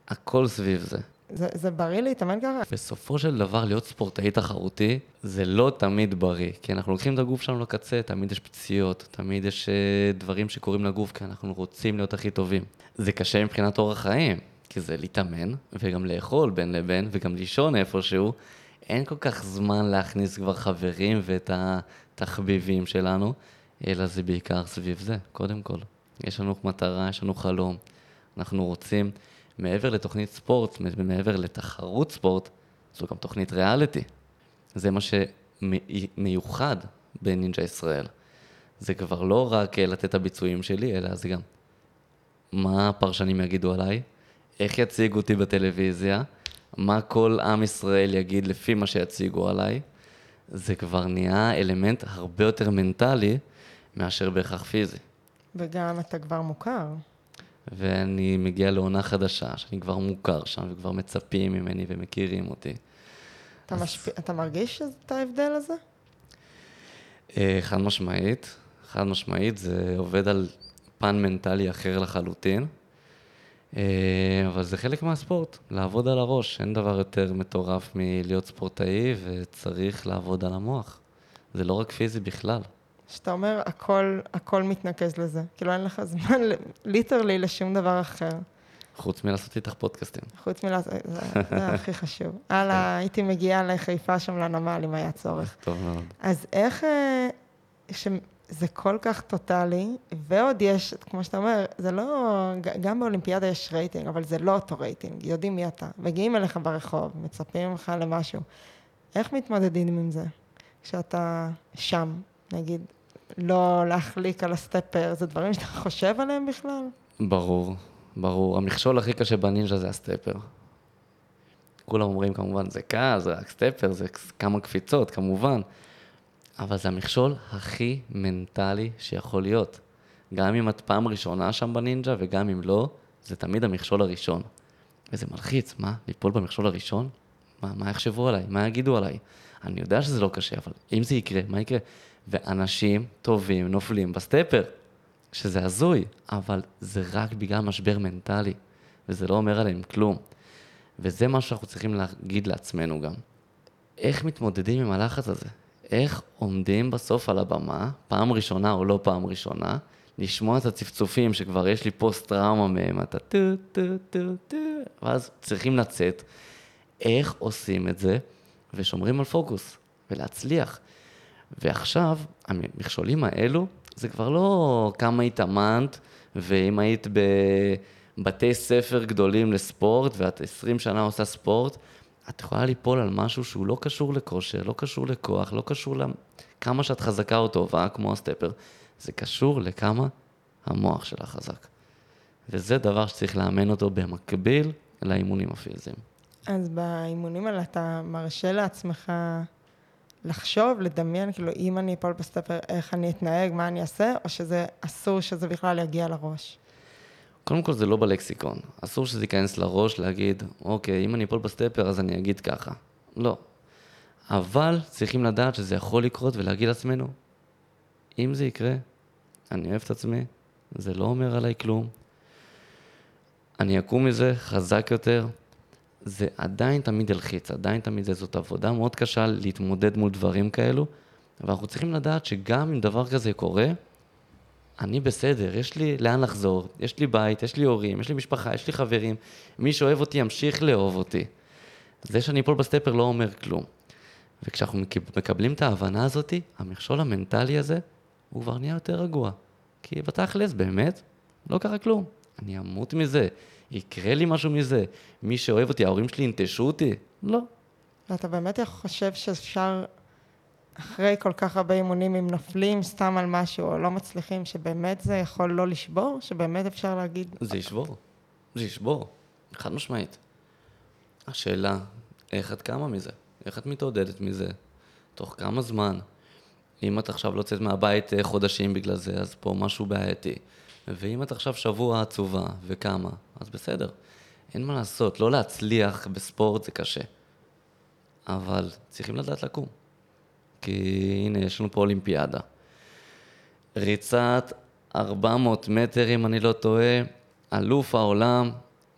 הכל סביב זה. זה, זה בריא להתאמן ככה? בסופו של דבר, להיות ספורטאי תחרותי זה לא תמיד בריא, כי אנחנו לוקחים את הגוף שלנו לקצה, תמיד יש פציעות, תמיד יש אה, דברים שקורים לגוף, כי אנחנו רוצים להיות הכי טובים. זה קשה מבחינת אורח חיים, כי זה להתאמן, וגם לאכול בין לבין, וגם לישון איפשהו. אין כל כך זמן להכניס כבר חברים ואת התחביבים שלנו, אלא זה בעיקר סביב זה, קודם כל. יש לנו מטרה, יש לנו חלום. אנחנו רוצים, מעבר לתוכנית ספורט, מעבר לתחרות ספורט, זו גם תוכנית ריאליטי. זה מה שמיוחד בנינג'ה ישראל. זה כבר לא רק לתת את הביצועים שלי, אלא זה גם מה הפרשנים יגידו עליי, איך יציגו אותי בטלוויזיה, מה כל עם ישראל יגיד לפי מה שיציגו עליי. זה כבר נהיה אלמנט הרבה יותר מנטלי מאשר בהכרח פיזי. וגם אתה כבר מוכר. ואני מגיע לעונה חדשה, שאני כבר מוכר שם, וכבר מצפים ממני ומכירים אותי. אתה, אז... משפ... אתה מרגיש את ההבדל הזה? אה, חד משמעית, חד משמעית, זה עובד על פן מנטלי אחר לחלוטין, אה, אבל זה חלק מהספורט, לעבוד על הראש. אין דבר יותר מטורף מלהיות ספורטאי, וצריך לעבוד על המוח. זה לא רק פיזי בכלל. שאתה אומר, הכל, הכל מתנקז לזה. כאילו, אין לך זמן literally לשום דבר אחר. חוץ מלעשות איתך פודקאסטים. חוץ מלעשות, זה, זה הכי חשוב. הלאה, הייתי מגיעה לחיפה שם לנמל אם היה צורך. טוב מאוד. אז איך, אה, שזה כל כך טוטאלי, ועוד יש, כמו שאתה אומר, זה לא, גם באולימפיאדה יש רייטינג, אבל זה לא אותו רייטינג, יודעים מי אתה. מגיעים אליך ברחוב, מצפים ממך למשהו. איך מתמודדים עם זה? כשאתה שם, נגיד, לא להחליק על ה stepper, זה דברים שאתה חושב עליהם בכלל? ברור, ברור. המכשול הכי קשה בנינג'ה זה ה stepper. כולם אומרים כמובן, זה קל, זה רק stepper, זה כמה קפיצות, כמובן. אבל זה המכשול הכי מנטלי שיכול להיות. גם אם את פעם ראשונה שם בנינג'ה וגם אם לא, זה תמיד המכשול הראשון. וזה מלחיץ, מה? ליפול במכשול הראשון? מה, מה יחשבו עליי? מה יגידו עליי? אני יודע שזה לא קשה, אבל אם זה יקרה, מה יקרה? ואנשים טובים נופלים בסטפר, שזה הזוי, אבל זה רק בגלל משבר מנטלי, וזה לא אומר עליהם כלום. וזה מה שאנחנו צריכים להגיד לעצמנו גם. איך מתמודדים עם הלחץ הזה? איך עומדים בסוף על הבמה, פעם ראשונה או לא פעם ראשונה, לשמוע את הצפצופים שכבר יש לי פוסט-טראומה מהם, אתה טו טו טו טו, ואז צריכים לצאת. איך עושים את זה ושומרים על פוקוס ולהצליח. ועכשיו, המכשולים האלו, זה כבר לא כמה התאמנת, ואם היית בבתי ספר גדולים לספורט, ואת 20 שנה עושה ספורט, את יכולה ליפול על משהו שהוא לא קשור לכושר, לא קשור לכוח, לא קשור לכמה שאת חזקה או טובה, כמו ה stepper. זה קשור לכמה המוח שלה חזק. וזה דבר שצריך לאמן אותו במקביל לאימונים הפיזיים. אז באימונים האלה אתה מרשה לעצמך לחשוב, לדמיין, כאילו, אם אני אפול ב stepper, איך אני אתנהג, מה אני אעשה, או שזה אסור שזה בכלל יגיע לראש? קודם כל זה לא בלקסיקון. אסור שזה ייכנס לראש להגיד, אוקיי, אם אני אפול ב stepper אז אני אגיד ככה. לא. אבל צריכים לדעת שזה יכול לקרות ולהגיד לעצמנו, אם זה יקרה, אני אוהב את עצמי, זה לא אומר עליי כלום. אני אקום מזה חזק יותר, זה עדיין תמיד ילחיץ, עדיין תמיד זה, זאת עבודה מאוד קשה להתמודד מול דברים כאלו, ואנחנו צריכים לדעת שגם אם דבר כזה קורה, אני בסדר, יש לי לאן לחזור, יש לי בית, יש לי הורים, יש לי משפחה, יש לי חברים, מי שאוהב אותי ימשיך לאהוב אותי. זה שאני אפול בסטפר לא אומר כלום. וכשאנחנו מקבלים את ההבנה הזאת, המכשול המנטלי הזה, הוא כבר נהיה יותר רגוע. כי בתכלס, באמת, לא קרה כלום. אני אמות מזה. יקרה לי משהו מזה? מי שאוהב אותי, ההורים שלי ינטשו אותי? לא. ואתה באמת חושב שאפשר אחרי כל כך הרבה אימונים, אם נופלים סתם על משהו או לא מצליחים, שבאמת זה יכול לא לשבור? שבאמת אפשר להגיד... זה ישבור, זה ישבור, חד משמעית. השאלה, איך את קמה מזה? איך את מתעודדת מזה? תוך כמה זמן? אם את עכשיו לא יוצאת מהבית אה, חודשים בגלל זה, אז פה משהו בעייתי. ואם את עכשיו שבוע עצובה וקמה, אז בסדר. אין מה לעשות, לא להצליח בספורט זה קשה. אבל צריכים לדעת לקום. כי הנה, יש לנו פה אולימפיאדה. ריצת 400 מטר, אם אני לא טועה, אלוף העולם,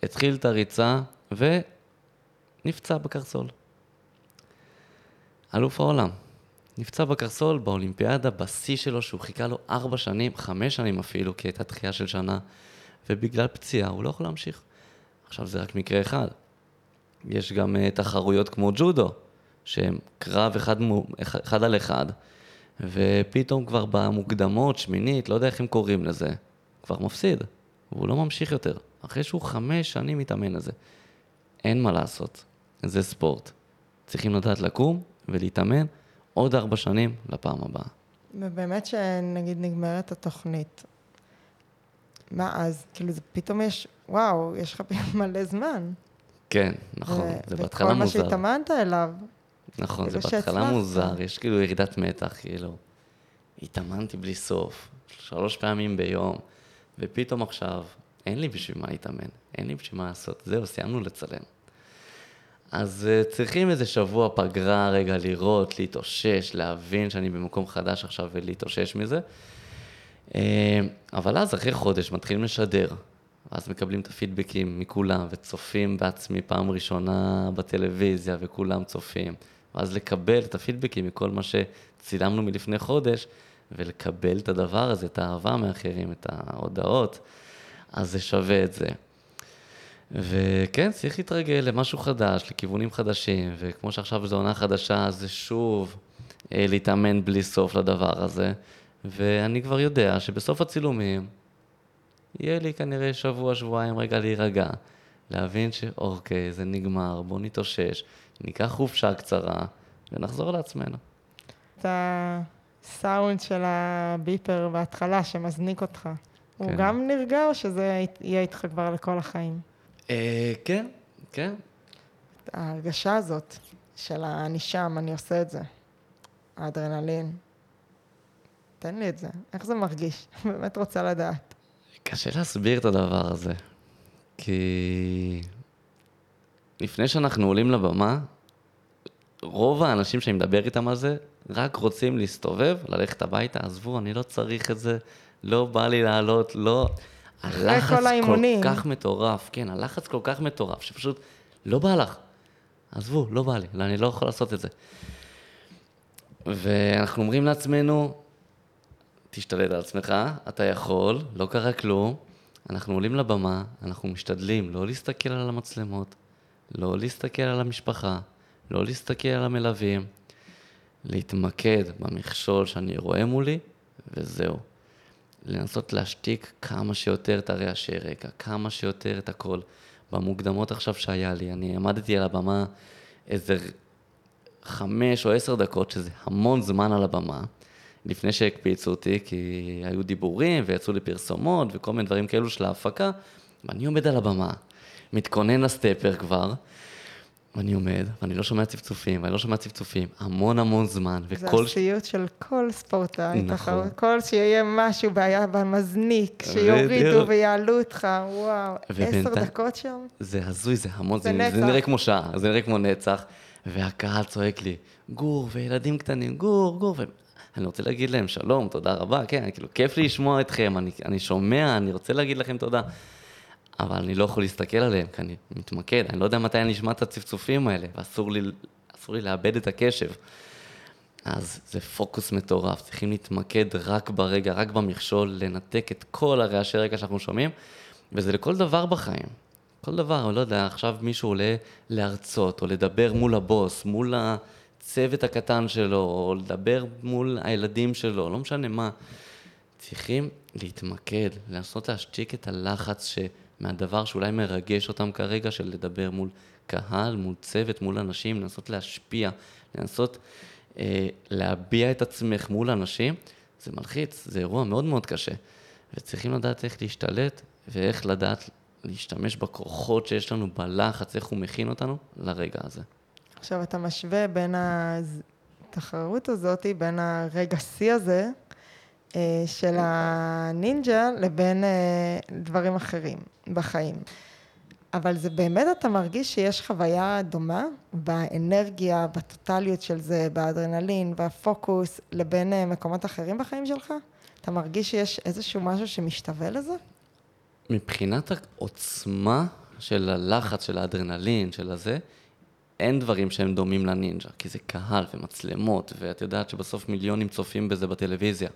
התחיל את הריצה ונפצע בקרסול. אלוף העולם. נפצע בקרסול באולימפיאדה, בשיא שלו, שהוא חיכה לו ארבע שנים, חמש שנים אפילו, כי הייתה דחייה של שנה, ובגלל פציעה הוא לא יכול להמשיך. עכשיו זה רק מקרה אחד. יש גם uh, תחרויות כמו ג'ודו, שהם קרב אחד, אחד על אחד, ופתאום כבר במוקדמות, שמינית, לא יודע איך הם קוראים לזה, כבר מפסיד, והוא לא ממשיך יותר, אחרי שהוא חמש שנים מתאמן לזה. אין מה לעשות, זה ספורט. צריכים לדעת לקום ולהתאמן עוד ארבע שנים לפעם הבאה. ובאמת שנגיד נגמרת התוכנית, מה אז? כאילו זה פתאום יש, וואו, יש לך מלא זמן. כן, נכון, זה בהתחלה מוזר. וכל מה שהתאמנת אליו. נכון, זה בהתחלה מוזר, יש כאילו ירידת מתח, כאילו. התאמנתי בלי סוף, שלוש פעמים ביום, ופתאום עכשיו, אין לי בשביל מה להתאמן, אין לי בשביל מה לעשות, זהו, סיימנו לצלם. אז uh, צריכים איזה שבוע פגרה רגע לראות, להתאושש, להבין שאני במקום חדש עכשיו ולהתאושש מזה. Uh, אבל אז אחרי חודש מתחילים לשדר, ואז מקבלים את הפידבקים מכולם, וצופים בעצמי פעם ראשונה בטלוויזיה, וכולם צופים. ואז לקבל את הפידבקים מכל מה שצילמנו מלפני חודש, ולקבל את הדבר הזה, את האהבה מאחרים, את ההודעות, אז זה שווה את זה. וכן, צריך להתרגל למשהו חדש, לכיוונים חדשים, וכמו שעכשיו זו עונה חדשה, אז זה שוב אה, להתאמן בלי סוף לדבר הזה. ואני כבר יודע שבסוף הצילומים, יהיה לי כנראה שבוע, שבועיים רגע להירגע, להבין שאוקיי, זה נגמר, בוא נתאושש, ניקח חופשה קצרה ונחזור לעצמנו. את הסאונד של הביפר בהתחלה שמזניק אותך, כן. הוא גם נרגע או שזה יהיה איתך כבר לכל החיים? אה, כן, כן. ההרגשה הזאת של אני שם, אני עושה את זה, האדרנלין, תן לי את זה, איך זה מרגיש? באמת רוצה לדעת. קשה להסביר את הדבר הזה, כי לפני שאנחנו עולים לבמה, רוב האנשים שאני מדבר איתם על זה, רק רוצים להסתובב, ללכת הביתה, עזבו, אני לא צריך את זה, לא בא לי לעלות, לא... הלחץ כל, כל כך מטורף, כן, הלחץ כל כך מטורף, שפשוט לא בא לך. עזבו, לא בא לי, לא, אני לא יכול לעשות את זה. ואנחנו אומרים לעצמנו, תשתלט על עצמך, אתה יכול, לא קרה כלום, אנחנו עולים לבמה, אנחנו משתדלים לא להסתכל על המצלמות, לא להסתכל על המשפחה, לא להסתכל על המלווים, להתמקד במכשול שאני רואה מולי, וזהו. לנסות להשתיק כמה שיותר את הרעשי רקע, כמה שיותר את הכל. במוקדמות עכשיו שהיה לי, אני עמדתי על הבמה איזה חמש או עשר דקות, שזה המון זמן על הבמה. לפני שהקפיצו אותי, כי היו דיבורים ויצאו לי פרסומות וכל מיני דברים כאלו של ההפקה, ואני עומד על הבמה, מתכונן לסטפר כבר, ואני עומד, ואני לא שומע צפצופים, ואני לא שומע צפצופים, המון המון זמן, וכל... זה הסיוט של כל ספורטאי, נכון. כל שיהיה משהו, בעיה במזניק, שיורידו ויעלו אותך, וואו, עשר דקות שם? זה הזוי, זה המון, זה, זה, זה נראה כמו שעה, זה נראה כמו נצח, והקהל צועק לי, גור, וילדים קטנים, גור, גור, אני רוצה להגיד להם שלום, תודה רבה, כן, כאילו, כיף לי לשמוע אתכם, אני, אני שומע, אני רוצה להגיד לכם תודה. אבל אני לא יכול להסתכל עליהם, כי אני מתמקד, אני לא יודע מתי אני אשמע את הצפצופים האלה, ואסור לי, לי לאבד את הקשב. אז זה פוקוס מטורף, צריכים להתמקד רק ברגע, רק במכשול, לנתק את כל הרעשי רקע שאנחנו שומעים, וזה לכל דבר בחיים. כל דבר, אני לא יודע, עכשיו מישהו עולה להרצות, או לדבר מול הבוס, מול. הצוות הקטן שלו, או לדבר מול הילדים שלו, לא משנה מה. צריכים להתמקד, לנסות להשתיק את הלחץ ש... מהדבר שאולי מרגש אותם כרגע, של לדבר מול קהל, מול צוות, מול אנשים, לנסות להשפיע, לנסות אה, להביע את עצמך מול אנשים, זה מלחיץ, זה אירוע מאוד מאוד קשה. וצריכים לדעת איך להשתלט ואיך לדעת להשתמש בכוחות שיש לנו בלחץ, איך הוא מכין אותנו לרגע הזה. עכשיו, אתה משווה בין התחרות הזאת, בין הרגע שיא הזה של הנינג'ה לבין אה, דברים אחרים בחיים. אבל זה באמת, אתה מרגיש שיש חוויה דומה באנרגיה, בטוטליות של זה, באדרנלין, בפוקוס, לבין אה, מקומות אחרים בחיים שלך? אתה מרגיש שיש איזשהו משהו שמשתווה לזה? מבחינת העוצמה של הלחץ, של האדרנלין, של הזה, אין דברים שהם דומים לנינג'ה, כי זה קהל ומצלמות, ואת יודעת שבסוף מיליונים צופים בזה בטלוויזיה.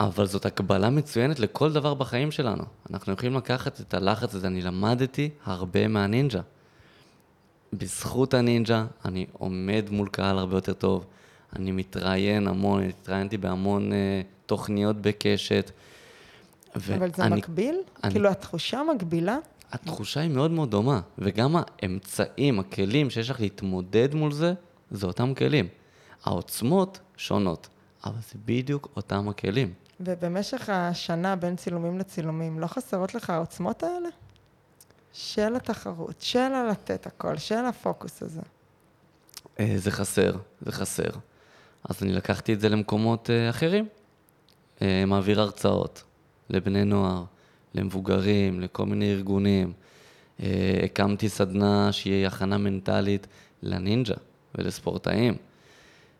אבל זאת הקבלה מצוינת לכל דבר בחיים שלנו. אנחנו יכולים לקחת את הלחץ הזה, אני למדתי הרבה מהנינג'ה. בזכות הנינג'ה אני עומד מול קהל הרבה יותר טוב. אני מתראיין המון, התראיינתי בהמון uh, תוכניות בקשת. אבל זה אני, מקביל? אני, כאילו התחושה מגבילה? התחושה היא מאוד מאוד דומה, וגם האמצעים, הכלים שיש לך להתמודד מול זה, זה אותם כלים. העוצמות שונות, אבל זה בדיוק אותם הכלים. ובמשך השנה בין צילומים לצילומים, לא חסרות לך העוצמות האלה? של התחרות, של הלתת הכל, של הפוקוס הזה. אה, זה חסר, זה חסר. אז אני לקחתי את זה למקומות אה, אחרים. אה, מעביר הרצאות לבני נוער, למבוגרים, לכל מיני ארגונים. הקמתי סדנה שהיא הכנה מנטלית לנינג'ה ולספורטאים.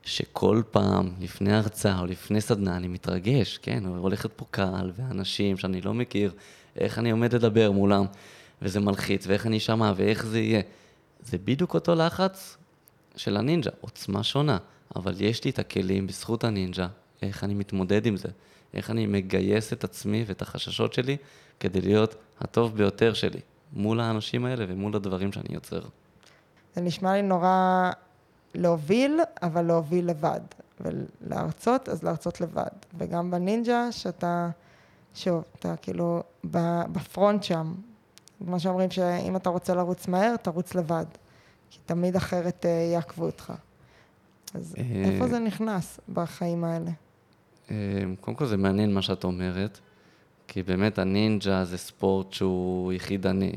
שכל פעם, לפני הרצאה או לפני סדנה, אני מתרגש, כן? הולכת פה קהל ואנשים שאני לא מכיר, איך אני עומד לדבר מולם, וזה מלחיץ, ואיך אני אשמע, ואיך זה יהיה. זה בדיוק אותו לחץ של הנינג'ה, עוצמה שונה, אבל יש לי את הכלים בזכות הנינג'ה, איך אני מתמודד עם זה, איך אני מגייס את עצמי ואת החששות שלי כדי להיות הטוב ביותר שלי, מול האנשים האלה ומול הדברים שאני יוצר. זה נשמע לי נורא להוביל, אבל להוביל לבד. ולהרצות, אז להרצות לבד. וגם בנינג'ה, שאתה, שוב, אתה כאילו בפרונט שם. כמו שאומרים שאם אתה רוצה לרוץ מהר, תרוץ לבד. כי תמיד אחרת אה, יעקבו אותך. אז אה, איפה זה נכנס בחיים האלה? אה, קודם כל זה מעניין מה שאת אומרת, כי באמת הנינג'ה זה ספורט שהוא יחידני.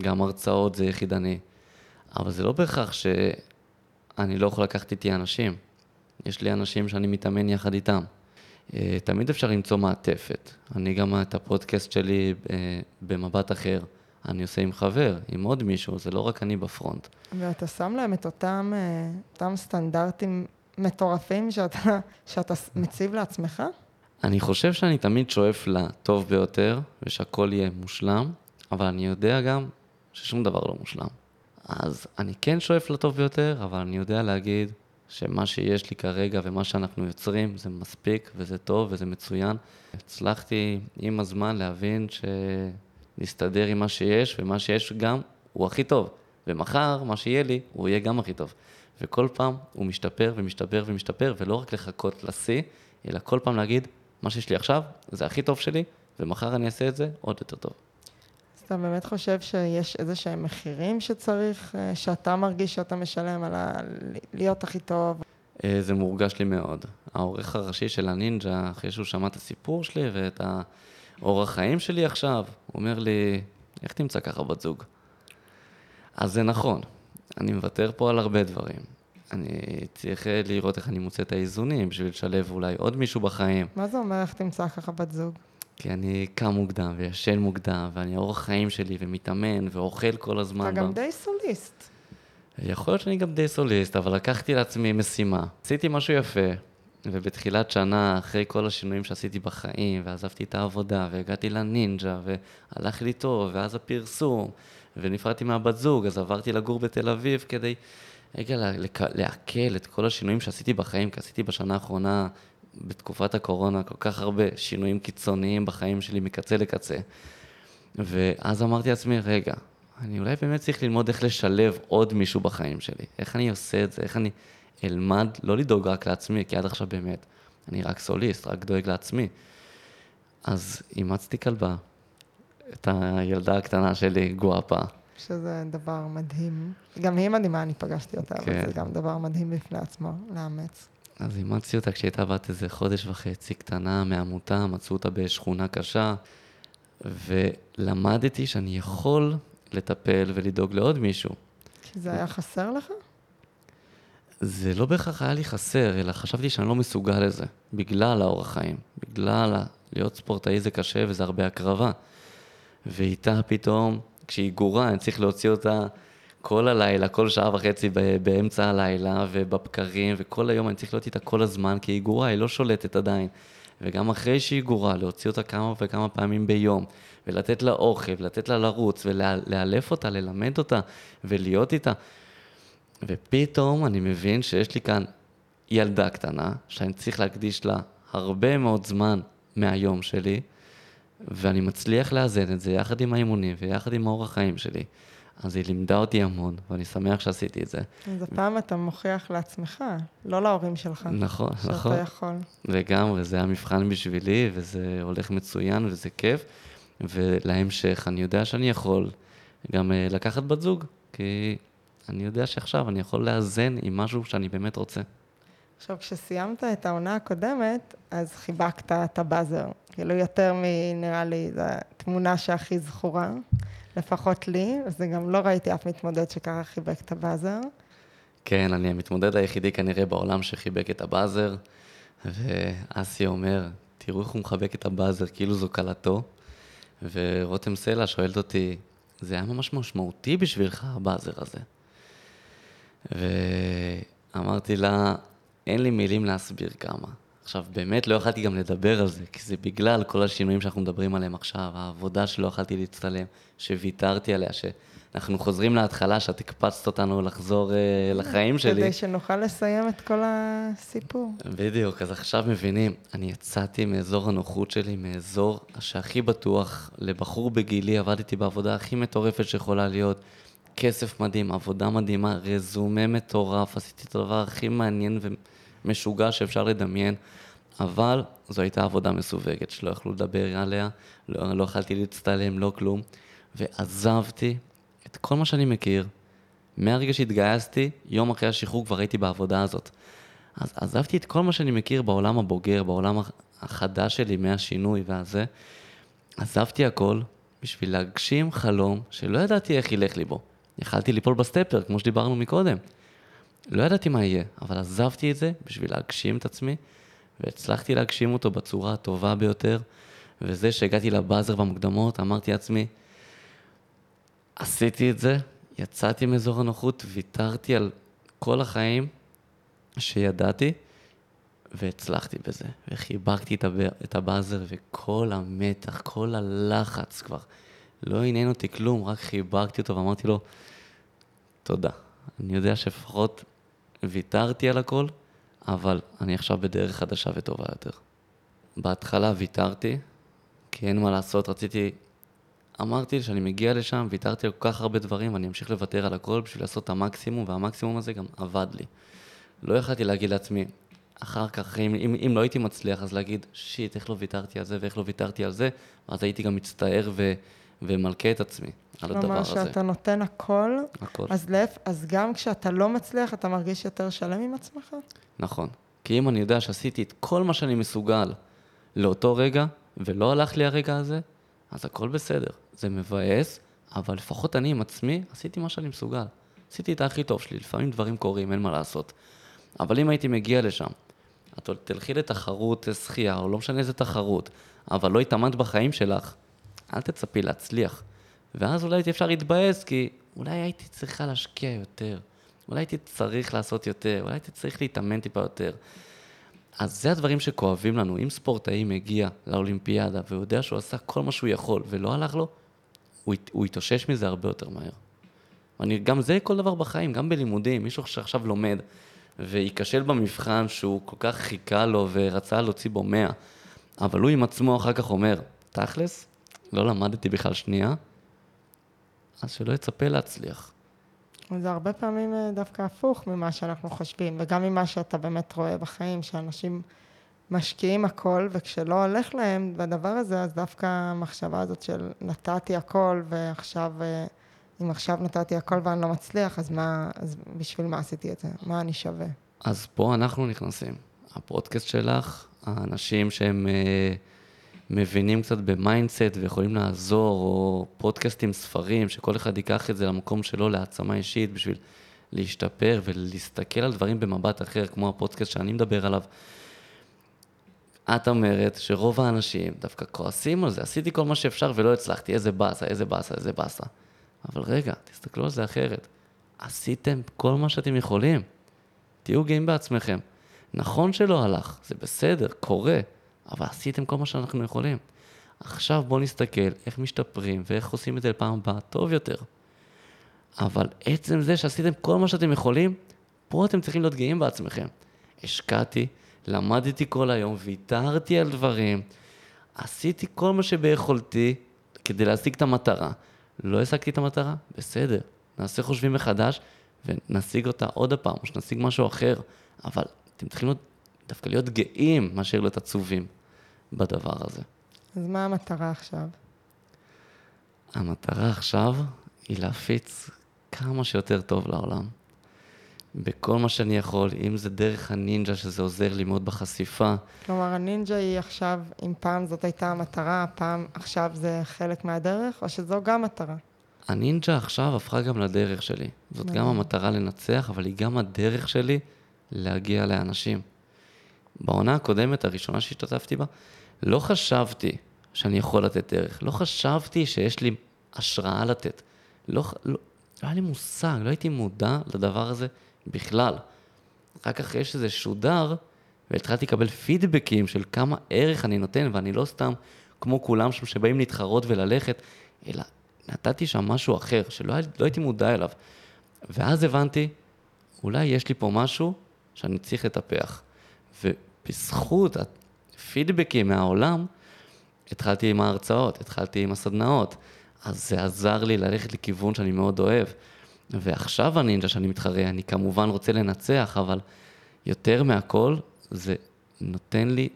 גם הרצאות זה יחידני. אבל זה לא בהכרח שאני לא יכול לקחת איתי אנשים. יש לי אנשים שאני מתאמן יחד איתם. אה, תמיד אפשר למצוא מעטפת. אני גם את הפודקאסט שלי אה, במבט אחר, אני עושה עם חבר, עם עוד מישהו, זה לא רק אני בפרונט. ואתה שם להם את אותם, אה, אותם סטנדרטים מטורפים שאתה, שאתה מציב לעצמך? אני חושב שאני תמיד שואף לטוב ביותר, ושהכול יהיה מושלם, אבל אני יודע גם ששום דבר לא מושלם. אז אני כן שואף לטוב ביותר, אבל אני יודע להגיד שמה שיש לי כרגע ומה שאנחנו יוצרים זה מספיק וזה טוב וזה מצוין. הצלחתי עם הזמן להבין שנסתדר עם מה שיש, ומה שיש גם הוא הכי טוב. ומחר, מה שיהיה לי, הוא יהיה גם הכי טוב. וכל פעם הוא משתפר ומשתפר ומשתפר, ולא רק לחכות לשיא, אלא כל פעם להגיד, מה שיש לי עכשיו זה הכי טוב שלי, ומחר אני אעשה את זה עוד יותר טוב. אתה באמת חושב שיש איזה שהם מחירים שצריך, אה, שאתה מרגיש שאתה משלם על ה... להיות הכי טוב? אה, זה מורגש לי מאוד. העורך הראשי של הנינג'ה, אחרי שהוא שמע את הסיפור שלי ואת האורח חיים שלי עכשיו, הוא אומר לי, איך תמצא ככה בת זוג? אז זה נכון, אני מוותר פה על הרבה דברים. אני צריך לראות איך אני מוצא את האיזונים בשביל לשלב אולי עוד מישהו בחיים. מה זה אומר איך תמצא ככה בת זוג? כי אני קם מוקדם וישן מוקדם, ואני אורח חיים שלי ומתאמן ואוכל כל הזמן. אתה גם די סוליסט. יכול להיות שאני גם די סוליסט, אבל לקחתי לעצמי משימה. עשיתי משהו יפה, ובתחילת שנה, אחרי כל השינויים שעשיתי בחיים, ועזבתי את העבודה, והגעתי לנינג'ה, והלך לי טוב, ואז הפרסום, ונפרדתי מהבת זוג, אז עברתי לגור בתל אביב כדי רגע לעכל את כל השינויים שעשיתי בחיים, כי עשיתי בשנה האחרונה בתקופת הקורונה כל כך הרבה שינויים קיצוניים בחיים שלי מקצה לקצה. ואז אמרתי לעצמי, רגע, אני אולי באמת צריך ללמוד איך לשלב עוד מישהו בחיים שלי. איך אני עושה את זה, איך אני אלמד לא לדאוג רק לעצמי, כי עד עכשיו באמת, אני רק סוליסט, רק דואג לעצמי. אז אימצתי כלבה, את הילדה הקטנה שלי, גואפה. שזה דבר מדהים. גם היא מדהימה, אני פגשתי אותה, כן. אבל זה גם דבר מדהים בפני עצמו, לאמץ. אז אימצתי אותה כשהייתה בת איזה חודש וחצי, קטנה, מעמותה, מצאו אותה בשכונה קשה, ולמדתי שאני יכול לטפל ולדאוג לעוד מישהו. כי זה היה חסר לך? זה לא בהכרח היה לי חסר, אלא חשבתי שאני לא מסוגל לזה, בגלל האורח חיים, בגלל ה... להיות ספורטאי זה קשה וזה הרבה הקרבה. ואיתה פתאום, כשהיא גורה, אני צריך להוציא אותה כל הלילה, כל שעה וחצי באמצע הלילה, ובבקרים, וכל היום אני צריך להיות איתה כל הזמן, כי היא גורה, היא לא שולטת עדיין. וגם אחרי שהיא גורה, להוציא אותה כמה וכמה פעמים ביום, ולתת לה אוכל, ולתת לה לרוץ, ולאלף אותה, ללמד אותה, ולהיות איתה. ופתאום אני מבין שיש לי כאן ילדה קטנה, שאני צריך להקדיש לה הרבה מאוד זמן מהיום שלי, ואני מצליח לאזן את זה יחד עם האימונים ויחד עם האורח חיים שלי. אז היא לימדה אותי המון, ואני שמח שעשיתי את זה. אז הפעם אתה מוכיח לעצמך, לא להורים שלך. נכון, נכון. שאתה יכול. לגמרי, זה המבחן בשבילי, וזה הולך מצוין, וזה כיף. ולהמשך, אני יודע שאני יכול גם אה, לקחת בת זוג, כי אני יודע שעכשיו אני יכול לאזן עם משהו שאני באמת רוצה. עכשיו, כשסיימת את העונה הקודמת, אז חיבקת את הבאזר. כאילו יותר מנראה לי, זו התמונה שהכי זכורה, לפחות לי, וזה גם לא ראיתי אף מתמודד שככה חיבק את הבאזר. כן, אני המתמודד היחידי כנראה בעולם שחיבק את הבאזר, ואסי אומר, תראו איך הוא מחבק את הבאזר, כאילו זו כלתו. ורותם סלע שואלת אותי, זה היה ממש משמעותי בשבילך, הבאזר הזה. ואמרתי לה, אין לי מילים להסביר כמה. עכשיו, באמת לא יכלתי גם לדבר על זה, כי זה בגלל כל השינויים שאנחנו מדברים עליהם עכשיו, העבודה שלא יכלתי להצטלם, שוויתרתי עליה, שאנחנו חוזרים להתחלה, שאת הקפצת אותנו לחזור uh, לחיים שלי. כדי שנוכל לסיים את כל הסיפור. בדיוק, אז עכשיו מבינים, אני יצאתי מאזור הנוחות שלי, מאזור שהכי בטוח, לבחור בגילי, עבדתי בעבודה הכי מטורפת שיכולה להיות, כסף מדהים, עבודה מדהימה, רזומה מטורף, עשיתי את הדבר הכי מעניין ומשוגע שאפשר לדמיין, אבל זו הייתה עבודה מסווגת, שלא יכלו לדבר עליה, לא, לא יכלתי להצטלם, לא כלום, ועזבתי את כל מה שאני מכיר. מהרגע שהתגייסתי, יום אחרי השחרור כבר הייתי בעבודה הזאת. אז עזבתי את כל מה שאני מכיר בעולם הבוגר, בעולם החדש שלי, מהשינוי והזה. עזבתי הכל בשביל להגשים חלום שלא ידעתי איך ילך לי בו. יכלתי ליפול בסטפר, כמו שדיברנו מקודם. לא ידעתי מה יהיה, אבל עזבתי את זה בשביל להגשים את עצמי, והצלחתי להגשים אותו בצורה הטובה ביותר. וזה שהגעתי לבאזר במוקדמות, אמרתי לעצמי, עשיתי את זה, יצאתי מאזור הנוחות, ויתרתי על כל החיים שידעתי, והצלחתי בזה. וחיבקתי את, הב... את הבאזר, וכל המתח, כל הלחץ כבר, לא עניין אותי כלום, רק חיבקתי אותו ואמרתי לו, תודה. אני יודע שלפחות ויתרתי על הכל, אבל אני עכשיו בדרך חדשה וטובה יותר. בהתחלה ויתרתי, כי אין מה לעשות, רציתי... אמרתי שאני מגיע לשם, ויתרתי על כל כך הרבה דברים, ואני אמשיך לוותר על הכל בשביל לעשות את המקסימום, והמקסימום הזה גם עבד לי. לא יכלתי להגיד לעצמי, אחר כך, אם, אם, אם לא הייתי מצליח, אז להגיד, שיט, איך לא ויתרתי על זה ואיך לא ויתרתי על זה, ואז הייתי גם מצטער ו, ומלכה את עצמי על הדבר כלומר, הזה. שאתה נותן הכל, הכל. אז להפ... אז גם כשאתה לא מצליח, אתה מרגיש יותר שלם עם עצמך? נכון. כי אם אני יודע שעשיתי את כל מה שאני מסוגל לאותו רגע, ולא הלך לי הרגע הזה, אז הכל בסדר. זה מבאס, אבל לפחות אני עם עצמי עשיתי מה שאני מסוגל. עשיתי את הכי טוב שלי, לפעמים דברים קורים, אין מה לעשות. אבל אם הייתי מגיע לשם, את תלכי לתחרות שחייה, או לא משנה איזה תחרות, אבל לא התאמנת בחיים שלך, אל תצפי להצליח. ואז אולי הייתי אפשר להתבאס, כי אולי הייתי צריכה להשקיע יותר. אולי הייתי צריך לעשות יותר, אולי הייתי צריך להתאמן טיפה יותר. אז זה הדברים שכואבים לנו. אם ספורטאי מגיע לאולימפיאדה והוא יודע שהוא עשה כל מה שהוא יכול ולא הלך לו, הוא, הוא יתאושש מזה הרבה יותר מהר. אני, גם זה כל דבר בחיים, גם בלימודים, מישהו שעכשיו לומד וייכשל במבחן שהוא כל כך חיכה לו ורצה להוציא בו 100, אבל הוא עם עצמו אחר כך אומר, תכלס, לא למדתי בכלל שנייה, אז שלא יצפה להצליח. זה הרבה פעמים אה, דווקא הפוך ממה שאנחנו חושבים, וגם ממה שאתה באמת רואה בחיים, שאנשים משקיעים הכל, וכשלא הולך להם בדבר הזה, אז דווקא המחשבה הזאת של נתתי הכל, ועכשיו אה, אם עכשיו נתתי הכל ואני לא מצליח, אז מה, אז בשביל מה עשיתי את זה? מה אני שווה? אז פה אנחנו נכנסים. הפודקאסט שלך, האנשים שהם אה, מבינים קצת ב mindset ויכולים לעזור, או פודקאסטים, ספרים, שכל אחד ייקח את זה למקום שלו, להעצמה אישית, בשביל להשתפר ולהסתכל על דברים במבט אחר, כמו הפודקאסט שאני מדבר עליו. את אומרת שרוב האנשים דווקא כועסים על זה, עשיתי כל מה שאפשר ולא הצלחתי, איזה באסה, איזה באסה, איזה באסה. אבל רגע, תסתכלו על זה אחרת. עשיתם כל מה שאתם יכולים. תהיו גאים בעצמכם. נכון שלא הלך, זה בסדר, קורה, אבל עשיתם כל מה שאנחנו יכולים. עכשיו בואו נסתכל איך משתפרים ואיך עושים את זה לפעם הבאה טוב יותר. אבל עצם זה שעשיתם כל מה שאתם יכולים, פה אתם צריכים להיות גאים בעצמכם. השקעתי, למדתי כל היום, ויתרתי על דברים, עשיתי כל מה שביכולתי כדי להשיג את המטרה. לא השגתי את המטרה? בסדר, נעשה חושבים מחדש ונשיג אותה עוד הפעם, או שנשיג משהו אחר, אבל אתם צריכים להיות, דווקא להיות גאים מאשר להיות עצובים בדבר הזה. אז מה המטרה עכשיו? המטרה עכשיו היא להפיץ כמה שיותר טוב לעולם. בכל מה שאני יכול, אם זה דרך הנינג'ה, שזה עוזר לי מאוד בחשיפה. כלומר, הנינג'ה היא עכשיו, אם פעם זאת הייתה המטרה, פעם עכשיו זה חלק מהדרך, או שזו גם מטרה? הנינג'ה עכשיו הפכה גם לדרך שלי. זאת גם המטרה לנצח, אבל היא גם הדרך שלי להגיע לאנשים. בעונה הקודמת, הראשונה שהשתתפתי בה, לא חשבתי שאני יכול לתת דרך. לא חשבתי שיש לי השראה לתת. לא, לא, לא היה לי מושג, לא הייתי מודע לדבר הזה בכלל. רק אחרי שזה שודר, והתחלתי לקבל פידבקים של כמה ערך אני נותן, ואני לא סתם כמו כולם שם שבאים להתחרות וללכת, אלא נתתי שם משהו אחר, שלא לא הייתי מודע אליו. ואז הבנתי, אולי יש לי פה משהו שאני צריך לטפח. ובזכות הפידבקים מהעולם, התחלתי עם ההרצאות, התחלתי עם הסדנאות. אז זה עזר לי ללכת לכיוון שאני מאוד אוהב. ועכשיו הנינג'ה שאני מתחרה, אני כמובן רוצה לנצח, אבל יותר מהכל, זה נותן לי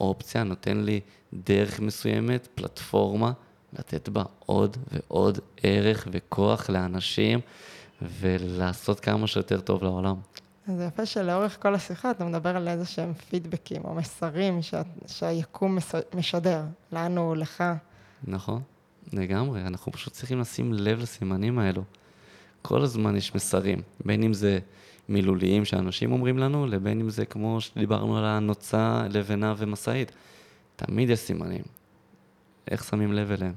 אופציה, נותן לי דרך מסוימת, פלטפורמה, לתת בה עוד ועוד ערך וכוח לאנשים ולעשות כמה שיותר טוב לעולם. זה יפה שלאורך כל השיחה אתה מדבר על איזה שהם פידבקים או מסרים שה, שהיקום משדר, לנו, לך. נכון, לגמרי. אנחנו פשוט צריכים לשים לב לסימנים האלו. כל הזמן יש מסרים, בין אם זה מילוליים שאנשים אומרים לנו, לבין אם זה כמו שדיברנו על הנוצה, לבנה ומשאית. תמיד יש סימנים. איך שמים לב אליהם?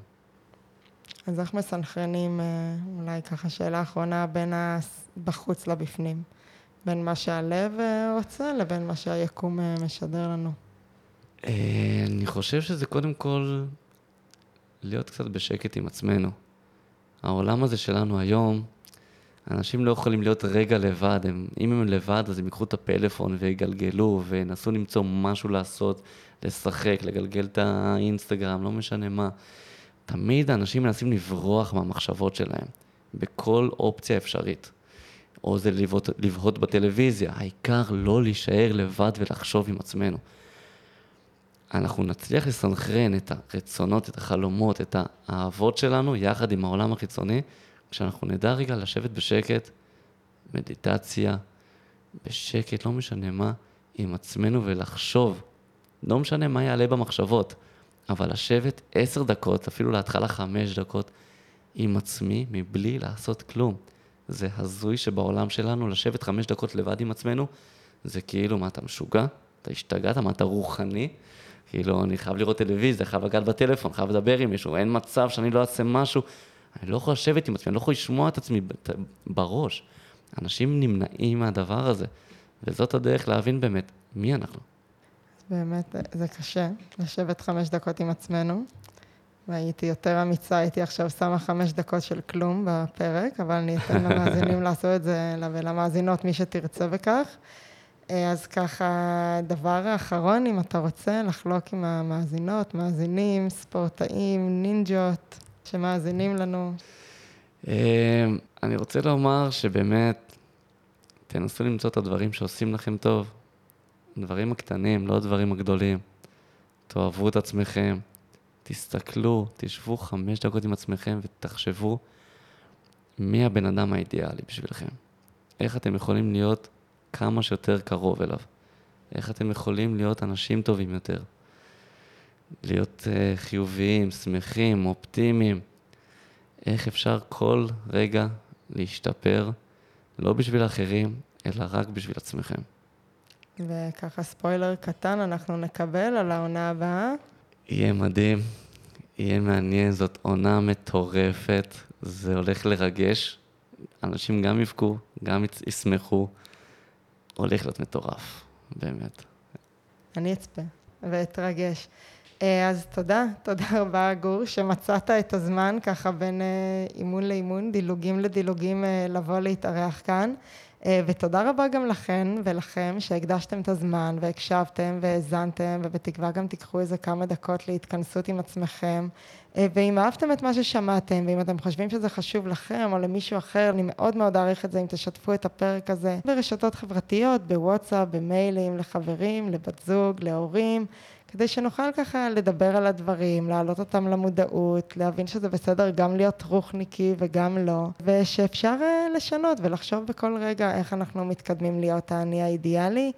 אז איך מסנכרנים, אה, אולי ככה שאלה אחרונה, בין בחוץ לבפנים? בין מה שהלב אה, רוצה לבין מה שהיקום אה, משדר לנו? אני חושב שזה קודם כל להיות קצת בשקט עם עצמנו. העולם הזה שלנו היום, אנשים לא יכולים להיות רגע לבד, הם, אם הם לבד אז הם ייקחו את הפלאפון ויגלגלו וינסו למצוא משהו לעשות, לשחק, לגלגל את האינסטגרם, לא משנה מה. תמיד האנשים מנסים לברוח מהמחשבות שלהם, בכל אופציה אפשרית. או זה לבהות, לבהות בטלוויזיה, העיקר לא להישאר לבד ולחשוב עם עצמנו. אנחנו נצליח לסנכרן את הרצונות, את החלומות, את האהבות שלנו, יחד עם העולם החיצוני, כשאנחנו נדע רגע לשבת בשקט, מדיטציה, בשקט, לא משנה מה, עם עצמנו ולחשוב. לא משנה מה יעלה במחשבות, אבל לשבת עשר דקות, אפילו להתחלה חמש דקות, עם עצמי, מבלי לעשות כלום. זה הזוי שבעולם שלנו לשבת חמש דקות לבד עם עצמנו, זה כאילו, מה, אתה משוגע? אתה השתגעת? מה, אתה רוחני? כאילו, אני חייב לראות טלוויזיה, חייב לגעת בטלפון, חייב לדבר עם מישהו, אין מצב שאני לא אעשה משהו. אני לא יכול לשבת עם עצמי, אני לא יכול לשמוע את עצמי בראש. אנשים נמנעים מהדבר הזה, וזאת הדרך להבין באמת מי אנחנו. באמת, זה קשה, לשבת חמש דקות עם עצמנו. והייתי יותר אמיצה, הייתי עכשיו שמה חמש דקות של כלום בפרק, אבל אני אתן למאזינים לעשות את זה, ולמאזינות, מי שתרצה בכך. אה, אז ככה, דבר האחרון, אם אתה רוצה לחלוק עם המאזינות, מאזינים, ספורטאים, נינג'ות, שמאזינים לנו. אה, אני רוצה לומר שבאמת, תנסו למצוא את הדברים שעושים לכם טוב. הדברים הקטנים, לא הדברים הגדולים. תאהבו את עצמכם, תסתכלו, תשבו חמש דקות עם עצמכם ותחשבו מי הבן אדם האידיאלי בשבילכם. איך אתם יכולים להיות כמה שיותר קרוב אליו. איך אתם יכולים להיות אנשים טובים יותר. להיות uh, חיוביים, שמחים, אופטימיים. איך אפשר כל רגע להשתפר, לא בשביל אחרים, אלא רק בשביל עצמכם. וככה ספוילר קטן, אנחנו נקבל על העונה הבאה. יהיה מדהים, יהיה מעניין, זאת עונה מטורפת, זה הולך לרגש. אנשים גם יבכו, גם ישמחו. הולך להיות מטורף, באמת. אני אצפה ואתרגש. אה, אז תודה, תודה רבה גור, שמצאת את הזמן ככה בין אה, אימון לאימון, דילוגים לדילוגים אה, לבוא להתארח כאן. ותודה רבה גם לכן ולכם שהקדשתם את הזמן והקשבתם והאזנתם ובתקווה גם תיקחו איזה כמה דקות להתכנסות עם עצמכם. ואם אהבתם את מה ששמעתם ואם אתם חושבים שזה חשוב לכם או למישהו אחר, אני מאוד מאוד אעריך את זה אם תשתפו את הפרק הזה ברשתות חברתיות, בוואטסאפ, במיילים, לחברים, לבת זוג, להורים. כדי שנוכל ככה לדבר על הדברים, להעלות אותם למודעות, להבין שזה בסדר גם להיות רוחניקי וגם לא, ושאפשר אה, לשנות ולחשוב בכל רגע איך אנחנו מתקדמים להיות האני האידיאלי.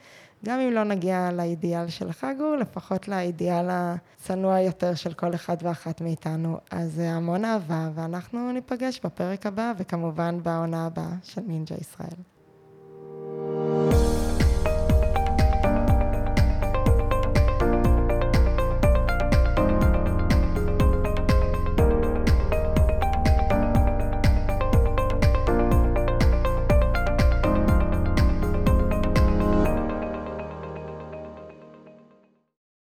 גם אם לא נגיע לאידיאל שלך, גור, לפחות לאידיאל הצנוע יותר של כל אחד ואחת מאיתנו. אז אה, המון אהבה, ואנחנו ניפגש בפרק הבא, וכמובן בעונה הבאה של נינג'ה ישראל.